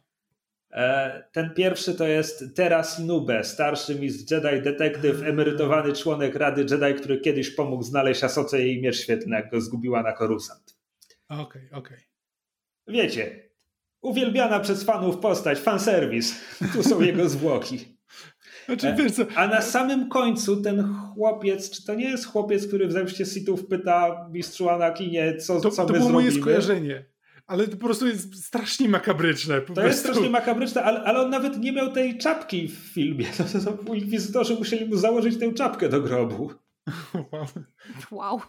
E, ten pierwszy to jest Teras Nube, starszy mistrz Jedi, detektyw, emerytowany członek Rady Jedi, który kiedyś pomógł znaleźć Asoce jej miecz świetlny, jak go zgubiła na Korusant. Okej, okay, okej. Okay wiecie, uwielbiana przez fanów postać, fanserwis. Tu są jego zwłoki. Znaczy, wiesz co, A na samym końcu ten chłopiec, czy to nie jest chłopiec, który w zemście Sithów pyta mistrzu Anakinie, co, to, co to my było moje zrobimy? skojarzenie. Ale to po prostu jest strasznie makabryczne. Po To jest prostu. strasznie makabryczne, ale, ale on nawet nie miał tej czapki w filmie. To, to, to inkwizytorzy musieli mu założyć tę czapkę do grobu. Wow.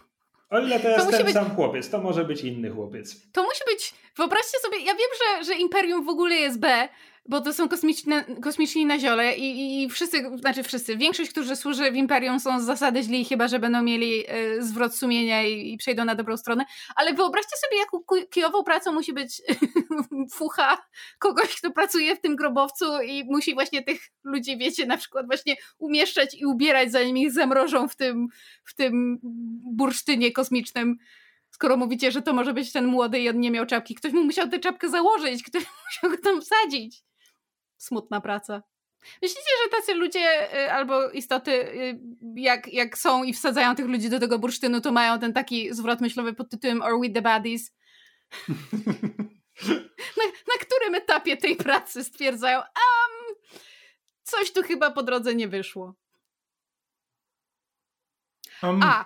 O ile to To jest musi ten być- sam chłopiec, to może być inny chłopiec. To musi być. Wyobraźcie sobie, ja wiem, że, że Imperium w ogóle jest B, bo to są kosmiczne, kosmiczni na ziole i, i wszyscy, znaczy wszyscy, większość, którzy służy w Imperium są z zasady źli, chyba że będą mieli e, zwrot sumienia i, i przejdą na dobrą stronę. Ale wyobraźcie sobie, jaką kijową pracą musi być fucha kogoś, kto pracuje w tym grobowcu i musi właśnie tych ludzi, wiecie, na przykład właśnie umieszczać i ubierać, zanim ich zamrożą w tym, w tym bursztynie kosmicznym. Skoro mówicie, że to może być ten młody i on nie miał czapki, ktoś mu musiał tę czapkę założyć, ktoś musiał go tam wsadzić. Smutna praca. Myślicie, że tacy ludzie y, albo istoty, y, jak, jak są i wsadzają tych ludzi do tego bursztynu, to mają ten taki zwrot myślowy pod tytułem Are we the baddies? na, na którym etapie tej pracy stwierdzają, um, coś tu chyba po drodze nie wyszło. Um, A,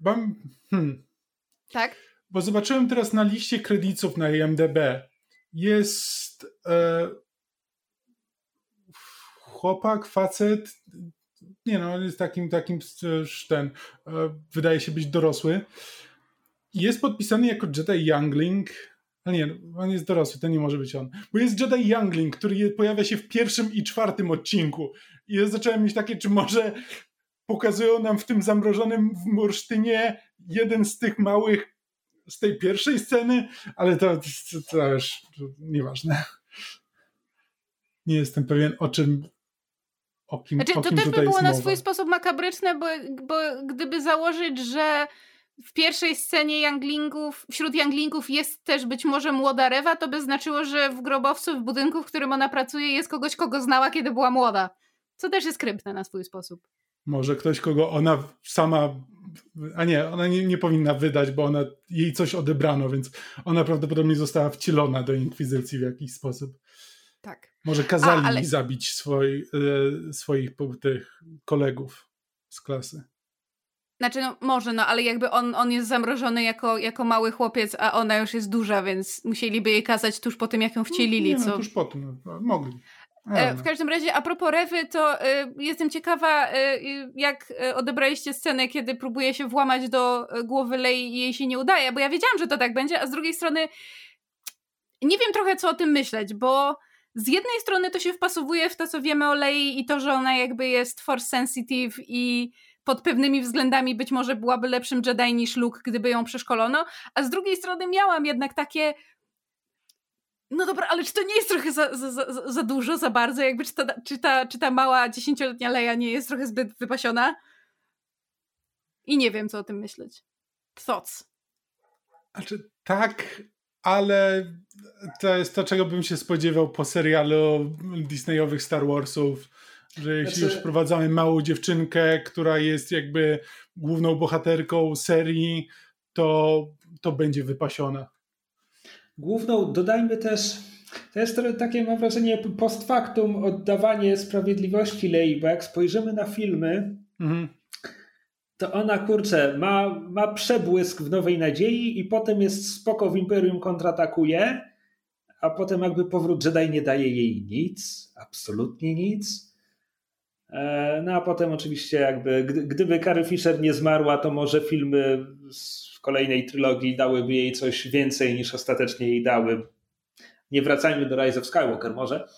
mam, hmm, tak? bo zobaczyłem teraz na liście kredytów na IMDb. Jest e, chłopak, facet. Nie no, jest takim, takim ten, e, wydaje się być dorosły. Jest podpisany jako Jedi Youngling. A nie, on jest dorosły, to nie może być on. Bo jest Jedi Youngling, który pojawia się w pierwszym i czwartym odcinku. I ja zacząłem mieć takie, czy może pokazują nam w tym zamrożonym w bursztynie jeden z tych małych z tej pierwszej sceny, ale to, to, to już nieważne. Nie jestem pewien o czym o kim, Znaczy, o to kim też by było na swój sposób makabryczne, bo, bo gdyby założyć, że w pierwszej scenie Younglingów, wśród Younglingów jest też być może młoda Rewa, to by znaczyło, że w grobowcu, w budynku, w którym ona pracuje, jest kogoś, kogo znała, kiedy była młoda. Co też jest kryptne na swój sposób. Może ktoś, kogo ona sama. A nie, ona nie, nie powinna wydać, bo ona jej coś odebrano, więc ona prawdopodobnie została wcielona do inkwizycji w jakiś sposób. Tak. Może kazali A, ale- zabić swoi, e, swoich tych kolegów z klasy. Znaczy, no może, no ale jakby on, on jest zamrożony jako, jako mały chłopiec, a ona już jest duża, więc musieliby jej kazać tuż po tym, jak ją wcielili, nie, no, co... tuż po tym, no, mogli. E, W no. każdym razie, a propos Rewy, to e, jestem ciekawa, e, jak e, odebraliście scenę, kiedy próbuje się włamać do głowy Lei i jej się nie udaje, bo ja wiedziałam, że to tak będzie, a z drugiej strony nie wiem trochę, co o tym myśleć, bo z jednej strony to się wpasowuje w to, co wiemy o Lei i to, że ona jakby jest force sensitive i pod pewnymi względami być może byłaby lepszym Jedi niż Luke, gdyby ją przeszkolono, a z drugiej strony miałam jednak takie no dobra, ale czy to nie jest trochę za, za, za, za dużo, za bardzo? Jakby czy ta, czy ta, czy ta mała dziesięcioletnia Leia nie jest trochę zbyt wypasiona? I nie wiem, co o tym myśleć. Thoughts. Znaczy, tak, ale to jest to, czego bym się spodziewał po serialu Disneyowych Star Warsów, że jeśli Znaczy- już wprowadzamy małą dziewczynkę, która jest jakby główną bohaterką serii, to, to będzie wypasiona. Główną, dodajmy też, to jest takie, mam wrażenie, post factum oddawanie sprawiedliwości Lei, bo jak spojrzymy na filmy, Mhm. To ona, kurczę, ma, ma przebłysk w Nowej Nadziei i potem jest spoko w Imperium kontratakuje, a potem jakby powrót Jedi nie daje jej nic, absolutnie nic. E, No a potem oczywiście jakby, gdy, gdyby Carrie Fisher nie zmarła, to może filmy z kolejnej trylogii dałyby jej coś więcej niż ostatecznie jej dały. Nie wracajmy do Rise of Skywalker może,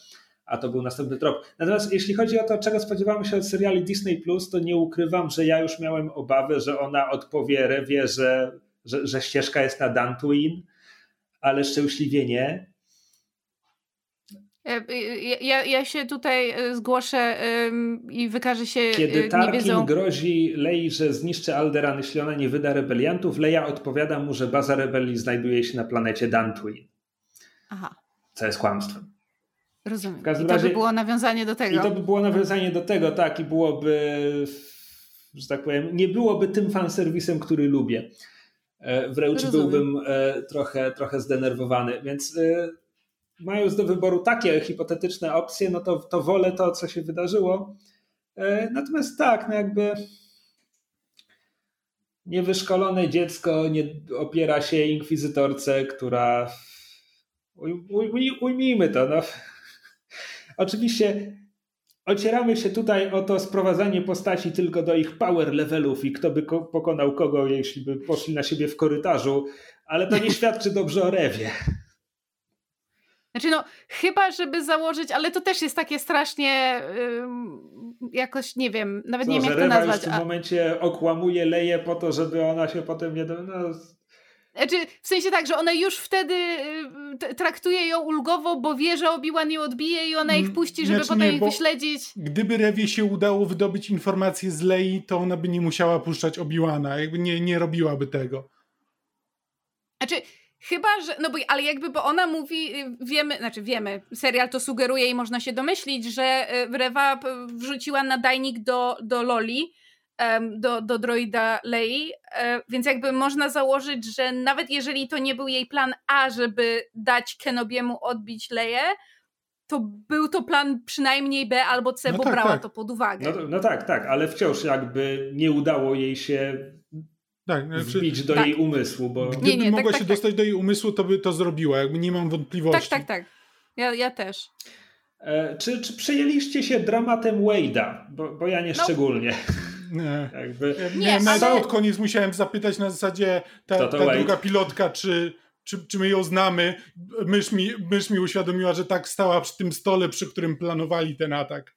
a to był następny trop. Natomiast jeśli chodzi o to, czego spodziewamy się od seriali Disney+, to nie ukrywam, że ja już miałem obawę, że ona odpowie Rewie, że, że, że ścieżka jest na Dantooine, ale szczęśliwie nie. E, Ja, ja, ja się tutaj e, zgłoszę i wykażę się Kiedy e, Tarkin grozi Lei, że zniszczy Alderan, jeśli ona nie wyda rebeliantów, Leia odpowiada mu, że baza rebelii znajduje się na planecie Dantooine, Aha, co jest kłamstwem. Rozumiem. W I każdym to razie- by było nawiązanie do tego. I to by było nawiązanie do tego, tak, i byłoby, że tak powiem, nie byłoby tym fanserwisem, który lubię. E, Wręcz Rozumiem. byłbym e, trochę, trochę zdenerwowany, więc e, mając do wyboru takie hipotetyczne opcje, no to, to wolę to, co się wydarzyło. Natomiast tak, no jakby niewyszkolone dziecko nie opiera się inkwizytorce, która ujmijmy to, no. Oczywiście ocieramy się tutaj o to sprowadzanie postaci tylko do ich power levelów i kto by pokonał kogo, jeśli by poszli na siebie w korytarzu, ale to nie świadczy dobrze o Rewie. Znaczy no, chyba żeby założyć, ale to też jest takie strasznie yy, jakoś, nie wiem, nawet Co, nie wiem jak to nazwać. w tym a... momencie okłamuje Leję po to, żeby ona się potem nie... No, znaczy, w sensie tak, że ona już wtedy y, traktuje ją ulgowo, bo wie, że Obi-Wan ją odbije i ona ich mm, puści, żeby znaczy, potem nie, ich wyśledzić. Gdyby Rewie się udało wydobyć informacje z Lei, to ona by nie musiała puszczać Obi-Wana. Jakby nie, nie robiłaby tego. Znaczy, Chyba, że, no bo, ale jakby, bo ona mówi, y, wiemy, znaczy wiemy, serial to sugeruje i można się domyślić, że y, Rewa wrzuciła nadajnik do, do Loli, do, do droida Lei, e, więc jakby można założyć, że nawet jeżeli to nie był jej plan A, żeby dać Kenobiemu odbić Leję, to był to plan przynajmniej B albo C, no bo tak, brała tak. to pod uwagę. No, no, tak, tak, ale wciąż jakby nie udało jej się tak, znaczy, wbić do tak. jej umysłu. Bo... Gdyby nie, nie, tak, mogła tak, się tak. dostać do jej umysłu, to by to zrobiła, jakby nie mam wątpliwości. Tak, tak, tak. Ja, ja też. E, czy, czy przejęliście się dramatem Wade'a? Bo, bo ja nie no. szczególnie. Nie. Jakby... nie, nie ale... Na koniec musiałem zapytać na zasadzie ta, ta druga pilotka, czy, czy, czy my ją znamy. Mysz mi, mysz mi uświadomiła, że tak stała przy tym stole, przy którym planowali ten atak.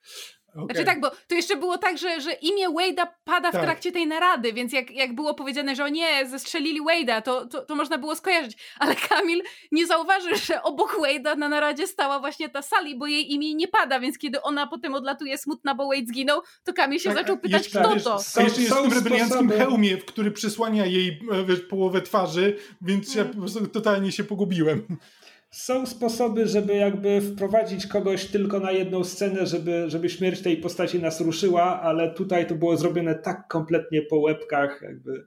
Okay. Znaczy tak, bo to jeszcze było tak, że, że imię Wade'a pada tak. w trakcie tej narady, więc jak, jak było powiedziane, że o nie, zestrzelili Wade'a, to, to, to można było skojarzyć. Ale Kamil nie zauważył, że obok Wade'a na naradzie stała właśnie ta Sally, bo jej imię nie pada, więc kiedy ona potem odlatuje smutna, bo Wade zginął, to Kamil się tak, zaczął pytać, jeszcze, kto to. Są, jeszcze jest w tym rebelianckim hełmie, który przysłania jej e, wiesz, połowę twarzy, więc ja hmm. totalnie się pogubiłem są sposoby, żeby jakby wprowadzić kogoś tylko na jedną scenę, żeby, żeby śmierć tej postaci nas ruszyła, ale tutaj to było zrobione tak kompletnie po łebkach, jakby.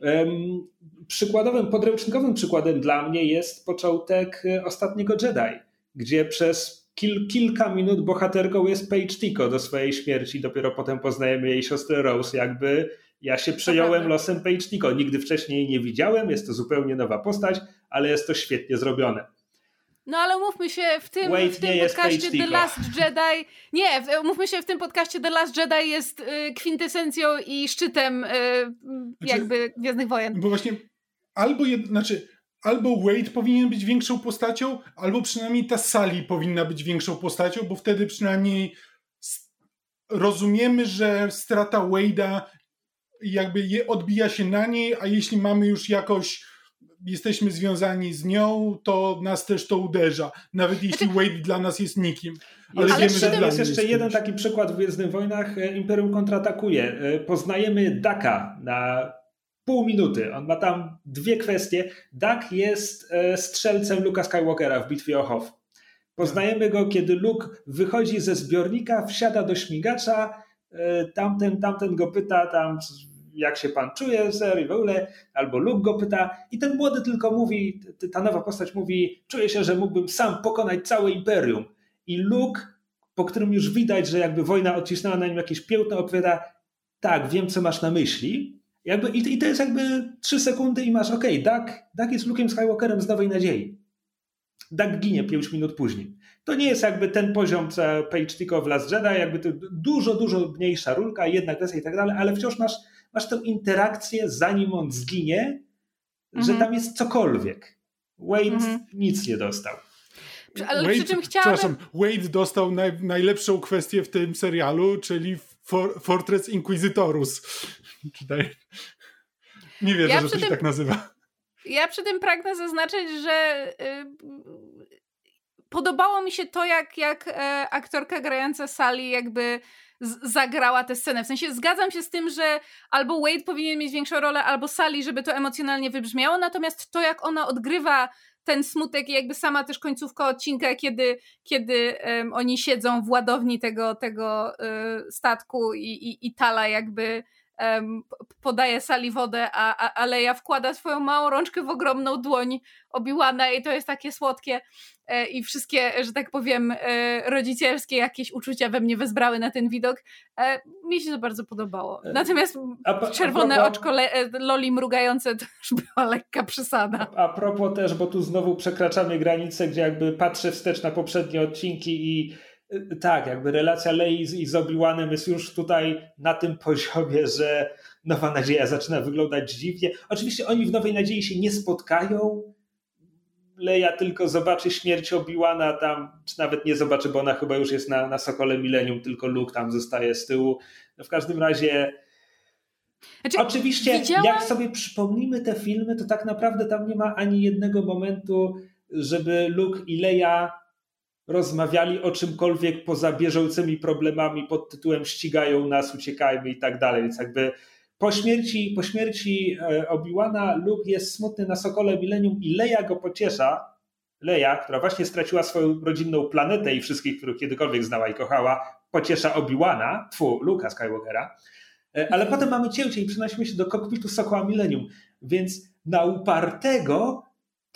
Um, przykładowym, podręcznikowym przykładem dla mnie jest początek ostatniego Jedi, gdzie przez kil, kilka minut bohaterką jest Paige Tico do swojej śmierci, dopiero potem poznajemy jej siostrę Rose, jakby ja się przejąłem losem Paige Tico. Nigdy wcześniej jej nie widziałem, jest to zupełnie nowa postać, ale jest to świetnie zrobione. No ale mówmy się w tym, w tym podcaście The Last Jedi. Nie, mówmy się w tym podcaście The Last Jedi jest y, kwintesencją i szczytem y, znaczy, jakby Gwiezdnych Wojen. Bo właśnie albo jed, znaczy, albo Wade powinien być większą postacią, albo przynajmniej ta Sally powinna być większą postacią, bo wtedy przynajmniej rozumiemy, że strata Wade'a jakby je odbija się na niej, a jeśli mamy już jakoś jesteśmy związani z nią, to nas też to uderza. Nawet jeśli znaczy... Wade dla nas jest nikim. Ale, ale wiemy, że dla jest jeszcze jeden taki przykład w Gwiezdnych Wojnach. E, Imperium kontratakuje. E, poznajemy Daka na pół minuty. On ma tam dwie kwestie. Dak jest e, strzelcem Luka Skywalkera w bitwie o Hoth. Poznajemy go, kiedy Luke wychodzi ze zbiornika, wsiada do śmigacza, tamten, tamten go pyta tam jak się pan czuje, ser, i w ogóle, albo Luke go pyta i ten młody tylko mówi, ta nowa postać mówi, czuję się, że mógłbym sam pokonać całe imperium. I Luke, po którym już widać, że jakby wojna odcisnęła na nim jakieś piętno, opowiada, tak, wiem, co masz na myśli. Jakby, i, I to jest jakby trzy sekundy i masz, okej, okay, Duck, jest Luke'em Skywalkerem z Nowej Nadziei. Duck ginie pięć minut później. To nie jest jakby ten poziom co Page Tico w Last Jedi, jakby to dużo, dużo mniejsza rulka, jednak kwestia i tak dalej, ale wciąż masz masz tę interakcję, zanim on zginie, że mhm. tam jest cokolwiek. Wade mhm. nic nie dostał. Ale Wade, przy czym. Przepraszam, Wade dostał naj, najlepszą kwestię w tym serialu, czyli For, Fortress Inquisitorus. Tutaj... Nie wierzę, ja że to tym, się tak nazywa. Ja przy tym pragnę zaznaczyć, że yy, podobało mi się to, jak, jak e, aktorka grająca Sally jakby zagrała tę scenę. W sensie zgadzam się z tym, że albo Wade powinien mieć większą rolę, albo Sally, żeby to emocjonalnie wybrzmiało, natomiast to, jak ona odgrywa ten smutek i jakby sama też końcówka odcinka, kiedy, kiedy um, oni siedzą w ładowni tego, tego y, statku i, i, i Tala jakby podaje Sali wodę, a, a, a Leia wkłada swoją małą rączkę w ogromną dłoń Obi-Wana i to jest takie słodkie e, i wszystkie, że tak powiem, e, rodzicielskie jakieś uczucia we mnie wezbrały na ten widok. E, mi się to bardzo podobało. Natomiast a, czerwone a propos, oczko le, Loli mrugające to już była lekka przesada. A, propos też, bo tu znowu przekraczamy granicę, gdzie jakby patrzę wstecz na poprzednie odcinki i tak, jakby relacja Lei z, z Obi-Wanem jest już tutaj na tym poziomie, że Nowa Nadzieja zaczyna wyglądać dziwnie. Oczywiście oni w Nowej Nadziei się nie spotkają. Leia tylko zobaczy śmierć Obi-Wana tam, czy nawet nie zobaczy, bo ona chyba już jest na, na Sokole Millennium, tylko Luke tam zostaje z tyłu. No w każdym razie znaczy, Oczywiście, widziałam... jak sobie przypomnimy te filmy, to tak naprawdę tam nie ma ani jednego momentu, żeby Luke i Leia rozmawiali o czymkolwiek poza bieżącymi problemami pod tytułem ścigają nas, uciekajmy i tak dalej. Więc jakby po śmierci, po śmierci e, Obi-Wana Luke jest smutny na Sokole Millennium i Leia go pociesza. Leia, która właśnie straciła swoją rodzinną planetę i wszystkich, których kiedykolwiek znała i kochała, pociesza Obi-Wana, tfu, Luka Skywalkera. E, ale potem mamy cięcie i przenosimy się do kokpitu Sokoła Millennium. Więc na upartego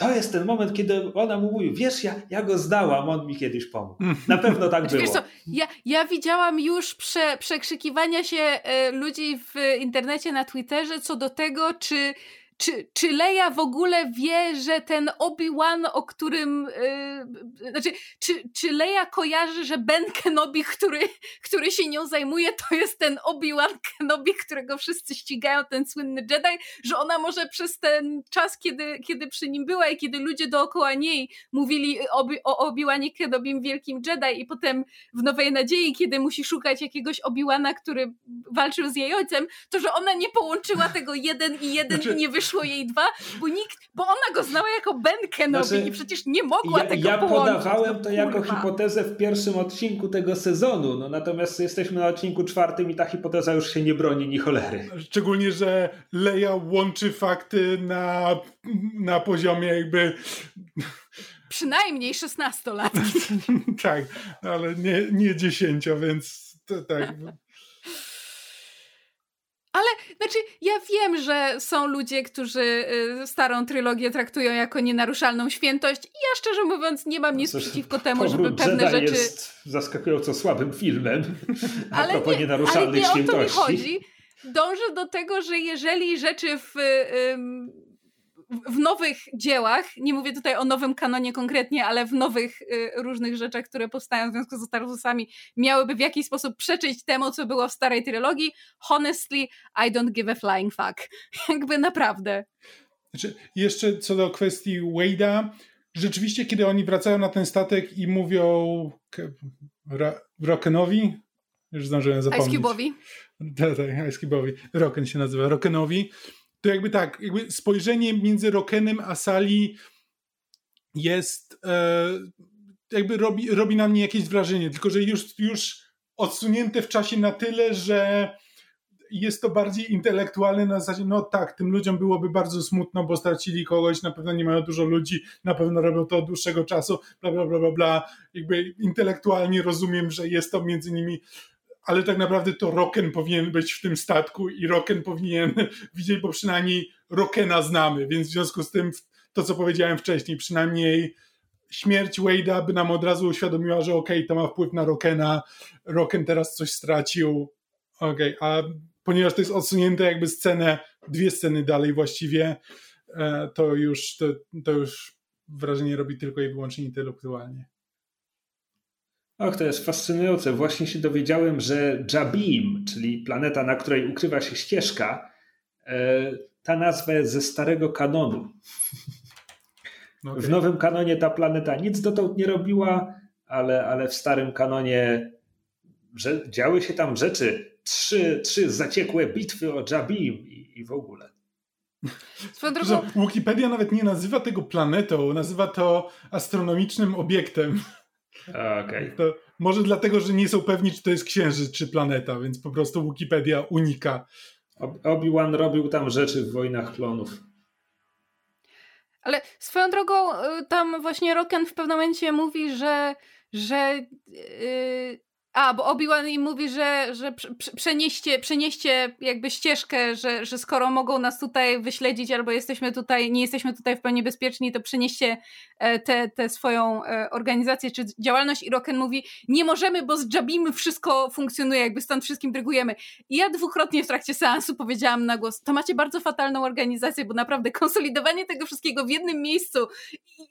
to jest ten moment, kiedy ona mu mówi, wiesz, ja, ja go zdałam, on mi kiedyś pomógł. Na pewno tak było. Co, ja, ja widziałam już prze, przekrzykiwania się e, ludzi w internecie, na Twitterze co do tego, czy czy, czy Leia w ogóle wie, że ten Obi-Wan, o którym. Yy, znaczy, czy, czy Leia kojarzy, że Ben Kenobi, który, który się nią zajmuje, to jest ten Obi-Wan Kenobi, którego wszyscy ścigają, ten słynny Jedi, że ona może przez ten czas, kiedy, kiedy przy nim była i kiedy ludzie dookoła niej mówili obi, o Obi-Wanie Kenobim wielkim Jedi, i potem w Nowej Nadziei, kiedy musi szukać jakiegoś Obi-Wana, który walczył z jej ojcem, to że ona nie połączyła tego jeden i jeden znaczy... i nie wyszła wyszło jej dwa, bo nikt, bo ona go znała jako Ben Kenobi znaczy, i przecież nie mogła ja, tego ja połączyć. Ja podawałem no, to jako hipotezę w pierwszym odcinku tego sezonu, no natomiast jesteśmy na odcinku czwartym i ta hipoteza już się nie broni ni cholery. Szczególnie, że Leia łączy fakty na, na poziomie jakby przynajmniej 16 lat. tak, ale nie, nie 10, więc to, tak. Ale znaczy, ja wiem, że są ludzie, którzy y, starą trylogię traktują jako nienaruszalną świętość i ja szczerze mówiąc nie mam nic Cóż, przeciwko temu, żeby pewne Jedi rzeczy... jest zaskakująco słabym filmem ale a propos nie, nienaruszalnych ale nie świętości. o to mi chodzi. Dążę do tego, że jeżeli rzeczy w w nowych dziełach, nie mówię tutaj o nowym kanonie konkretnie, ale w nowych y, różnych rzeczach, które powstają w związku z Star Warsami, miałyby w jakiś sposób przeczyć temu, co było w starej trylogii, honestly, I don't give a flying fuck. Jakby naprawdę. Znaczy, jeszcze co do kwestii Wade'a, rzeczywiście, kiedy oni wracają na ten statek i mówią Rockenowi, już zdążyłem zapomnieć. Ice Cube'owi. Tak, tak, Ice Cube'owi. Rocken się nazywa, Rockenowi to jakby tak, jakby spojrzenie między Rokenem a Sali jest e, jakby robi, robi na mnie jakieś wrażenie, tylko że już, już odsunięte w czasie na tyle, że jest to bardziej intelektualne na zasadzie, no tak, tym ludziom byłoby bardzo smutno, bo stracili kogoś, na pewno nie mają dużo ludzi, na pewno robią to od dłuższego czasu, bla, bla, bla, bla, bla. Jakby intelektualnie rozumiem, że jest to między nimi ale tak naprawdę to Roken powinien być w tym statku i Roken powinien widzieć, bo przynajmniej Rokena znamy, więc w związku z tym to, co powiedziałem wcześniej, przynajmniej śmierć Wade'a by nam od razu uświadomiła, że okej, okay, to ma wpływ na Rokena, Roken teraz coś stracił, okej, okay, a ponieważ to jest odsunięte jakby scenę, dwie sceny dalej właściwie, e, to już, to, to już wrażenie robi tylko i wyłącznie intelektualnie. Och, to jest fascynujące. Właśnie się dowiedziałem, że Jabim, czyli planeta, na której ukrywa się ścieżka, e, ta nazwa jest ze starego kanonu. Okay. W nowym kanonie ta planeta nic dotąd nie robiła, ale, ale w starym kanonie że działy się tam rzeczy. Trzy, trzy zaciekłe bitwy o Jabim i, i w ogóle. Drogą... Wikipedia nawet nie nazywa tego planetą, nazywa to astronomicznym obiektem. Okay. To może dlatego, że nie są pewni, czy to jest księżyc, czy planeta, więc po prostu Wikipedia unika. Obi-Wan robił tam rzeczy w Wojnach Klonów. Ale swoją drogą, y, tam właśnie Roken w pewnym momencie mówi, że, że yy, A, bo Obi-Wan im mówi, że, że przenieście, przenieście jakby ścieżkę, że, że skoro mogą nas tutaj wyśledzić albo jesteśmy tutaj, nie jesteśmy tutaj w pełni bezpieczni, to przenieście e, tę te, swoją e, organizację czy działalność i Roken mówi, nie możemy, bo z wszystko funkcjonuje, jakby stąd wszystkim drygujemy. I ja dwukrotnie w trakcie seansu powiedziałam na głos, to macie bardzo fatalną organizację, bo naprawdę konsolidowanie tego wszystkiego w jednym miejscu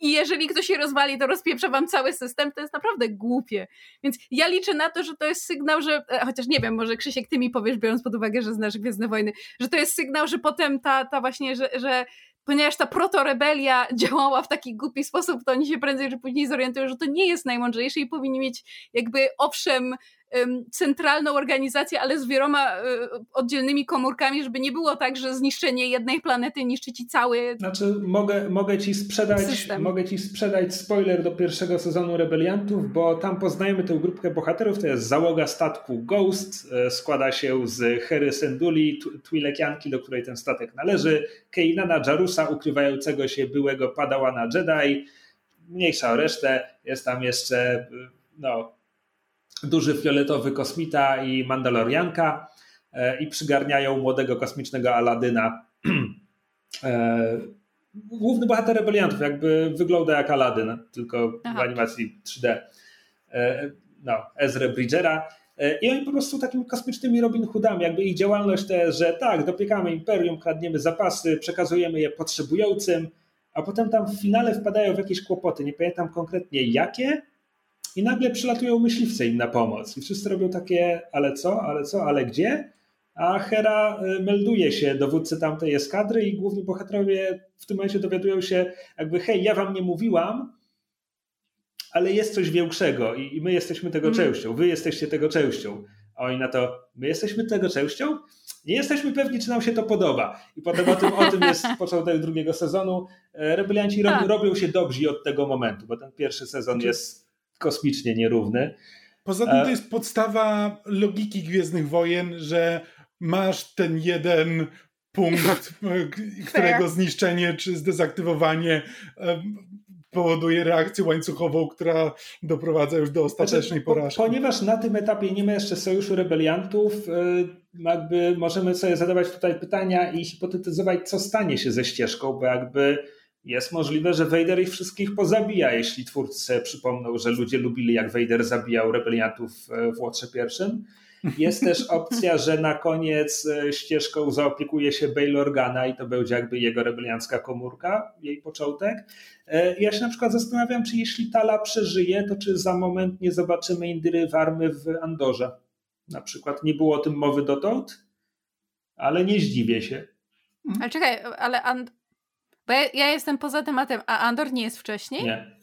i jeżeli ktoś się rozwali, to rozpieprza wam cały system, to jest naprawdę głupie. Więc ja liczę na to, że to jest sygnał, że, e, chociaż nie wiem, może Krzysiek, ty mi powiesz, biorąc pod uwagę, że znasz Gwiezdne Wojny, że to jest sygnał, że potem ta, ta właśnie, że, że ponieważ ta protorebelia działała w taki głupi sposób, to oni się prędzej czy później zorientują, że to nie jest najmądrzejsze i powinni mieć jakby owszem centralną organizację, ale z wieloma e, oddzielnymi komórkami, żeby nie było tak, że zniszczenie jednej planety niszczy ci cały. Znaczy, mogę, mogę ci sprzedać, system. mogę ci sprzedać spoiler do pierwszego sezonu Rebeliantów, bo tam poznajemy tę grupkę bohaterów. To jest załoga statku Ghost. E, składa się z Hery Senduli, Twilekianki, do której ten statek należy, Keinana Jarusa, ukrywającego się byłego padałana Jedi. Mniejsza o resztę. Jest tam jeszcze no, duży fioletowy kosmita i Mandalorianka e, i przygarniają młodego kosmicznego Aladyna. E, główny bohater rebeliantów jakby wygląda jak Aladyn, tylko Aha. w animacji 3D. E, no, Ezra Bridgera. I oni po prostu takimi kosmicznymi Robin Hoodami, jakby ich działalność to jest, że tak, dopiekamy imperium, kradniemy zapasy, przekazujemy je potrzebującym, a potem tam w finale wpadają w jakieś kłopoty. Nie pamiętam konkretnie jakie, i nagle przylatują myśliwce im na pomoc. I wszyscy robią takie, ale co, ale co, ale gdzie? A Hera y, melduje się dowódcy tamtej eskadry i główni bohaterowie w tym momencie dowiadują się jakby hej, ja wam nie mówiłam, ale jest coś większego i, my jesteśmy tego mm. częścią, wy jesteście tego częścią. A oni na to, my jesteśmy tego częścią? Nie jesteśmy pewni, czy nam się to podoba. I potem o tym, o tym jest początek drugiego sezonu. E, rebelianci robią, tak. robią się dobrzy od tego momentu, bo ten pierwszy sezon znaczy, jest kosmicznie nierówny. Poza tym to e, jest podstawa logiki Gwiezdnych Wojen, że masz ten jeden punkt, którego zniszczenie czy zdezaktywowanie powoduje reakcję łańcuchową, która doprowadza już do ostatecznej znaczy, porażki. Ponieważ na tym etapie nie ma jeszcze sojuszu rebeliantów, e, jakby możemy sobie zadawać tutaj pytania i hipotetyzować, co stanie się ze ścieżką, bo jakby jest możliwe, że Vader ich wszystkich pozabija, jeśli twórcy sobie przypomną, że ludzie lubili, jak Vader zabijał rebeliantów w Łotrze pierwszym. Jest też opcja, że na koniec e, ścieżką zaopiekuje się Bail Organa i to będzie jakby jego rebeliancka komórka, jej początek. E, ja się na przykład zastanawiam, czy jeśli Tala przeżyje, to czy za moment nie zobaczymy Indyry Warmy w Andorze. Na przykład nie było o tym mowy dotąd, ale nie zdziwię się. Ale czekaj, ale And bo ja, ja, jestem poza tematem, a Andor nie jest wcześniej? Nie.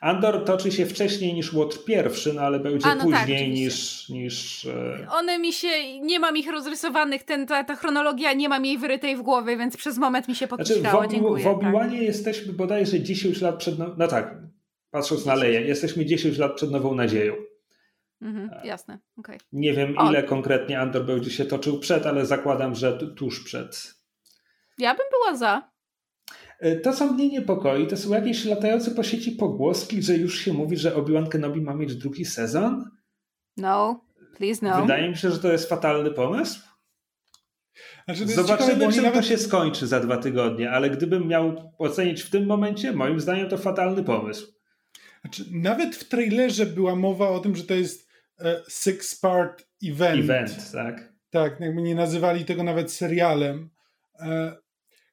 Andor toczy się wcześniej niż Łotr pierwszy, no ale będzie no tak, później tak, niż... niż e... One mi się, nie mam ich rozrysowanych, ten, ta, ta chronologia nie mam jej wyrytej w głowie, więc przez moment mi się podkiślało, znaczy, w, dziękuję. W Obi-Wanie tak. jesteśmy bodajże 10 lat przed... No, no tak, patrząc na Leję, jesteśmy 10 lat przed Nową Nadzieją. Mhm, jasne, okay. Nie wiem ile o. konkretnie Andor będzie się toczył przed, ale zakładam, że tuż przed. Ja bym była za. E, to, co mnie niepokoi, to są jakieś latające po sieci pogłoski, że już się mówi, że Obi-Wan Kenobi ma mieć drugi sezon? No, please no. Wydaje mi się, że to jest fatalny pomysł. Znaczy, Zobaczymy, ciekawe, czym nawet... to się skończy za dwa tygodnie, ale gdybym miał ocenić w tym momencie, moim zdaniem to fatalny pomysł. Znaczy, nawet w trailerze była mowa o tym, że to jest e, six-part event. Event, tak. Tak, jakby nie nazywali tego nawet serialem.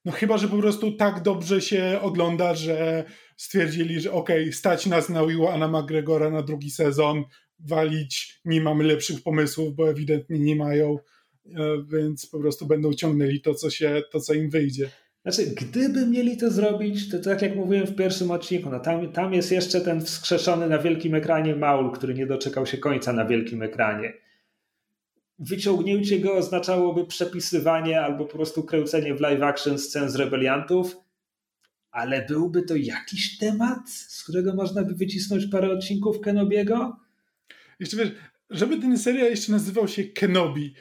No chyba, że po prostu tak dobrze się ogląda, że stwierdzili, że okej, okay, stać nas na Ana McGregora na drugi sezon, walić, nie mamy lepszych pomysłów, bo ewidentnie nie mają, e, więc po prostu będą ciągnęli to, co, się, to, co im wyjdzie. Znaczy, gdyby mieli to zrobić, to tak jak mówiłem w pierwszym odcinku, no tam, tam jest jeszcze ten wskrzeszony na wielkim ekranie Maul, który nie doczekał się końca na wielkim ekranie wyciągnięcie go oznaczałoby przepisywanie albo po prostu kręcenie w live action scen z rebeliantów, ale byłby to jakiś temat, z którego można by wycisnąć parę odcinków Kenobiego? Jeszcze wiesz, żeby ten serial jeszcze nazywał się Kenobi,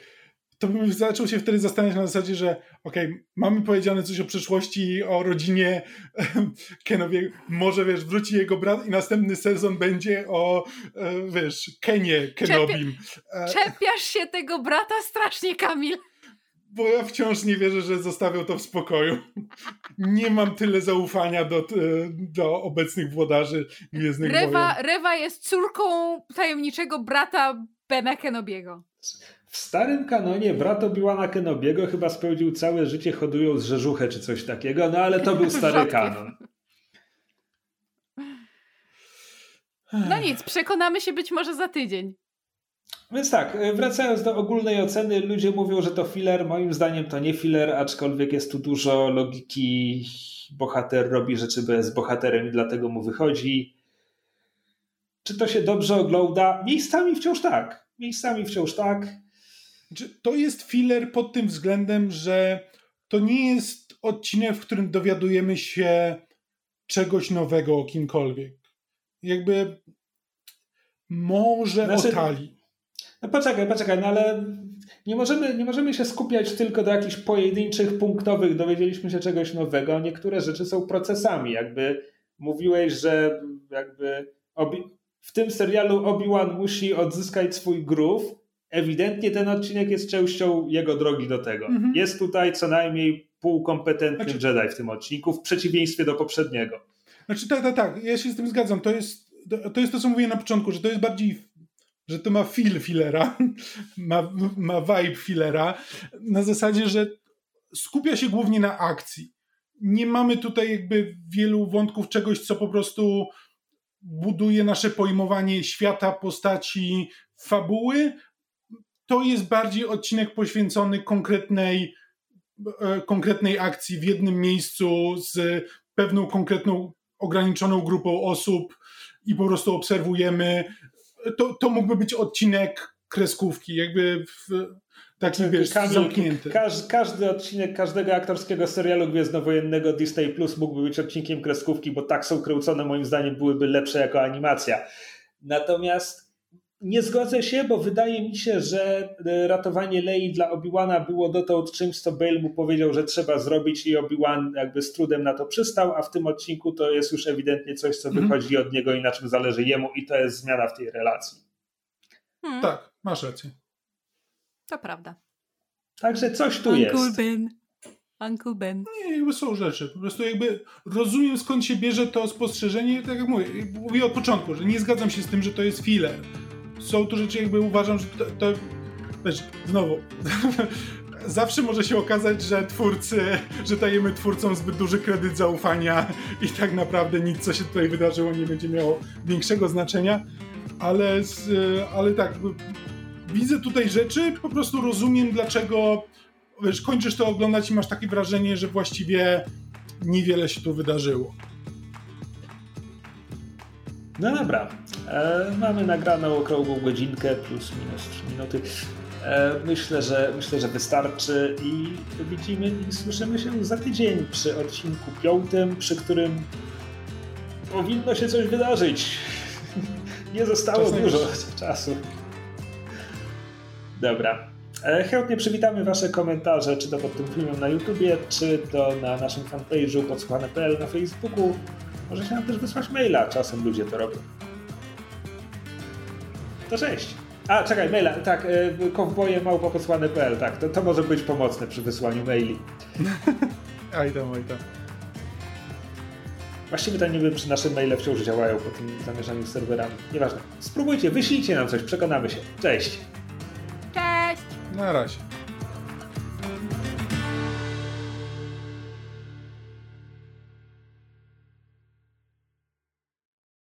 to bym zaczął się wtedy zastanawiać na zasadzie, że okej, okay, mamy powiedziane coś o przyszłości, o rodzinie Kenowie, może wiesz, wróci jego brat i następny sezon będzie o, e, wiesz, Kenie Kenobim. Czepia, czepiasz się tego brata strasznie, Kamil. Bo ja wciąż nie wierzę, że zostawią to w spokoju. Nie mam tyle zaufania do, do obecnych włodarzy Gwiezdnych Rewa, Rewa jest córką tajemniczego brata Bena Kenobiego. W starym kanonie brat Obi-Wana Kenobiego chyba spełnił całe życie hodując rzeżuchę czy coś takiego, no ale to był stary kanon. No nic, przekonamy się być może za tydzień. Więc tak, wracając do ogólnej oceny, ludzie mówią, że to filler. Moim zdaniem to nie filler, aczkolwiek jest tu dużo logiki. Bohater robi rzeczy bez bohaterem i dlatego mu wychodzi. Czy to się dobrze ogląda? Miejscami wciąż tak. Miejscami wciąż tak. To jest filler pod tym względem, że to nie jest odcinek, w którym dowiadujemy się czegoś nowego o kimkolwiek. Jakby może znaczy, o Tali. No poczekaj, poczekaj, no ale nie możemy, nie możemy się skupiać tylko do jakichś pojedynczych, punktowych, dowiedzieliśmy się czegoś nowego. Niektóre rzeczy są procesami. Jakby mówiłeś, że jakby w tym serialu Obi-Wan musi odzyskać swój groove, ewidentnie ten odcinek jest częścią jego drogi do tego. Mhm. Jest tutaj co najmniej półkompetentny znaczy, Jedi w tym odcinku, w przeciwieństwie do poprzedniego. Znaczy tak, tak, tak, ja się z tym zgadzam. To jest to, jest to co mówiłem na początku, że to jest bardziej, że to ma feel fillera, ma, ma vibe fillera, na zasadzie, że skupia się głównie na akcji. Nie mamy tutaj jakby wielu wątków czegoś, co po prostu buduje nasze pojmowanie świata, postaci, fabuły, to jest bardziej odcinek poświęcony konkretnej, e, konkretnej akcji w jednym miejscu z pewną konkretną, ograniczoną grupą osób i po prostu obserwujemy. To, to mógłby być odcinek kreskówki, jakby w, taki znaczy, wiesz, każdy, zamknięty. Każdy, każdy odcinek każdego aktorskiego serialu gwiezdnowojennego Disney Plus mógłby być odcinkiem kreskówki, bo tak są kręcone moim zdaniem byłyby lepsze jako animacja. Natomiast nie zgodzę się, bo wydaje mi się, że e, ratowanie Lei dla Obi-Wana było dotąd czymś, co Bale mu powiedział, że trzeba zrobić i Obi-Wan jakby z trudem na to przystał, a w tym odcinku to jest już ewidentnie coś, co mhm. wychodzi od niego i na czym zależy jemu i to jest zmiana w tej relacji. Hmm. Tak, masz rację. To prawda. Także coś tu Uncle jest. Ben. Uncle Ben. Nie, jakby są rzeczy. Po prostu jakby rozumiem skąd się bierze to spostrzeżenie, tak jak mówię, mówię od początku, że nie zgadzam się z tym, że to jest filler są tu rzeczy, jakby uważam, że to, to wiesz, znowu, zawsze może się okazać, że twórcy, że dajemy twórcom zbyt duży kredyt zaufania i tak naprawdę nic, co się tutaj wydarzyło, nie będzie miało większego znaczenia, ale, ale tak, widzę tutaj rzeczy, po prostu rozumiem, dlaczego wiesz, kończysz to oglądać i masz takie wrażenie, że właściwie niewiele się tu wydarzyło. No dobra, e, mamy nagraną okrągłą godzinkę plus minus 3 minuty. E, myślę, że myślę, że wystarczy i widzimy i słyszymy się za tydzień przy odcinku piątym, przy którym powinno się coś wydarzyć. Nie zostało Czas dużo czasu. Dobra. E, chętnie przywitamy Wasze komentarze, czy to pod tym filmem na YouTubie, czy to na naszym fanpage'u podsłuchane.pl na Facebooku. Możecie nam też wysłać maila, czasem ludzie to robią. To cześć. A, czekaj, maila, tak, y, kowboje małpopocłane.pl, tak, to, to może być pomocne przy wysłaniu maili. aj tam, aj tam. Właściwie to nie wiem, czy nasze maile wciąż działają po tym zamierzaniu z serwerami. Nieważne. Spróbujcie, wyślijcie nam coś, przekonamy się. Cześć. Cześć. Na razie.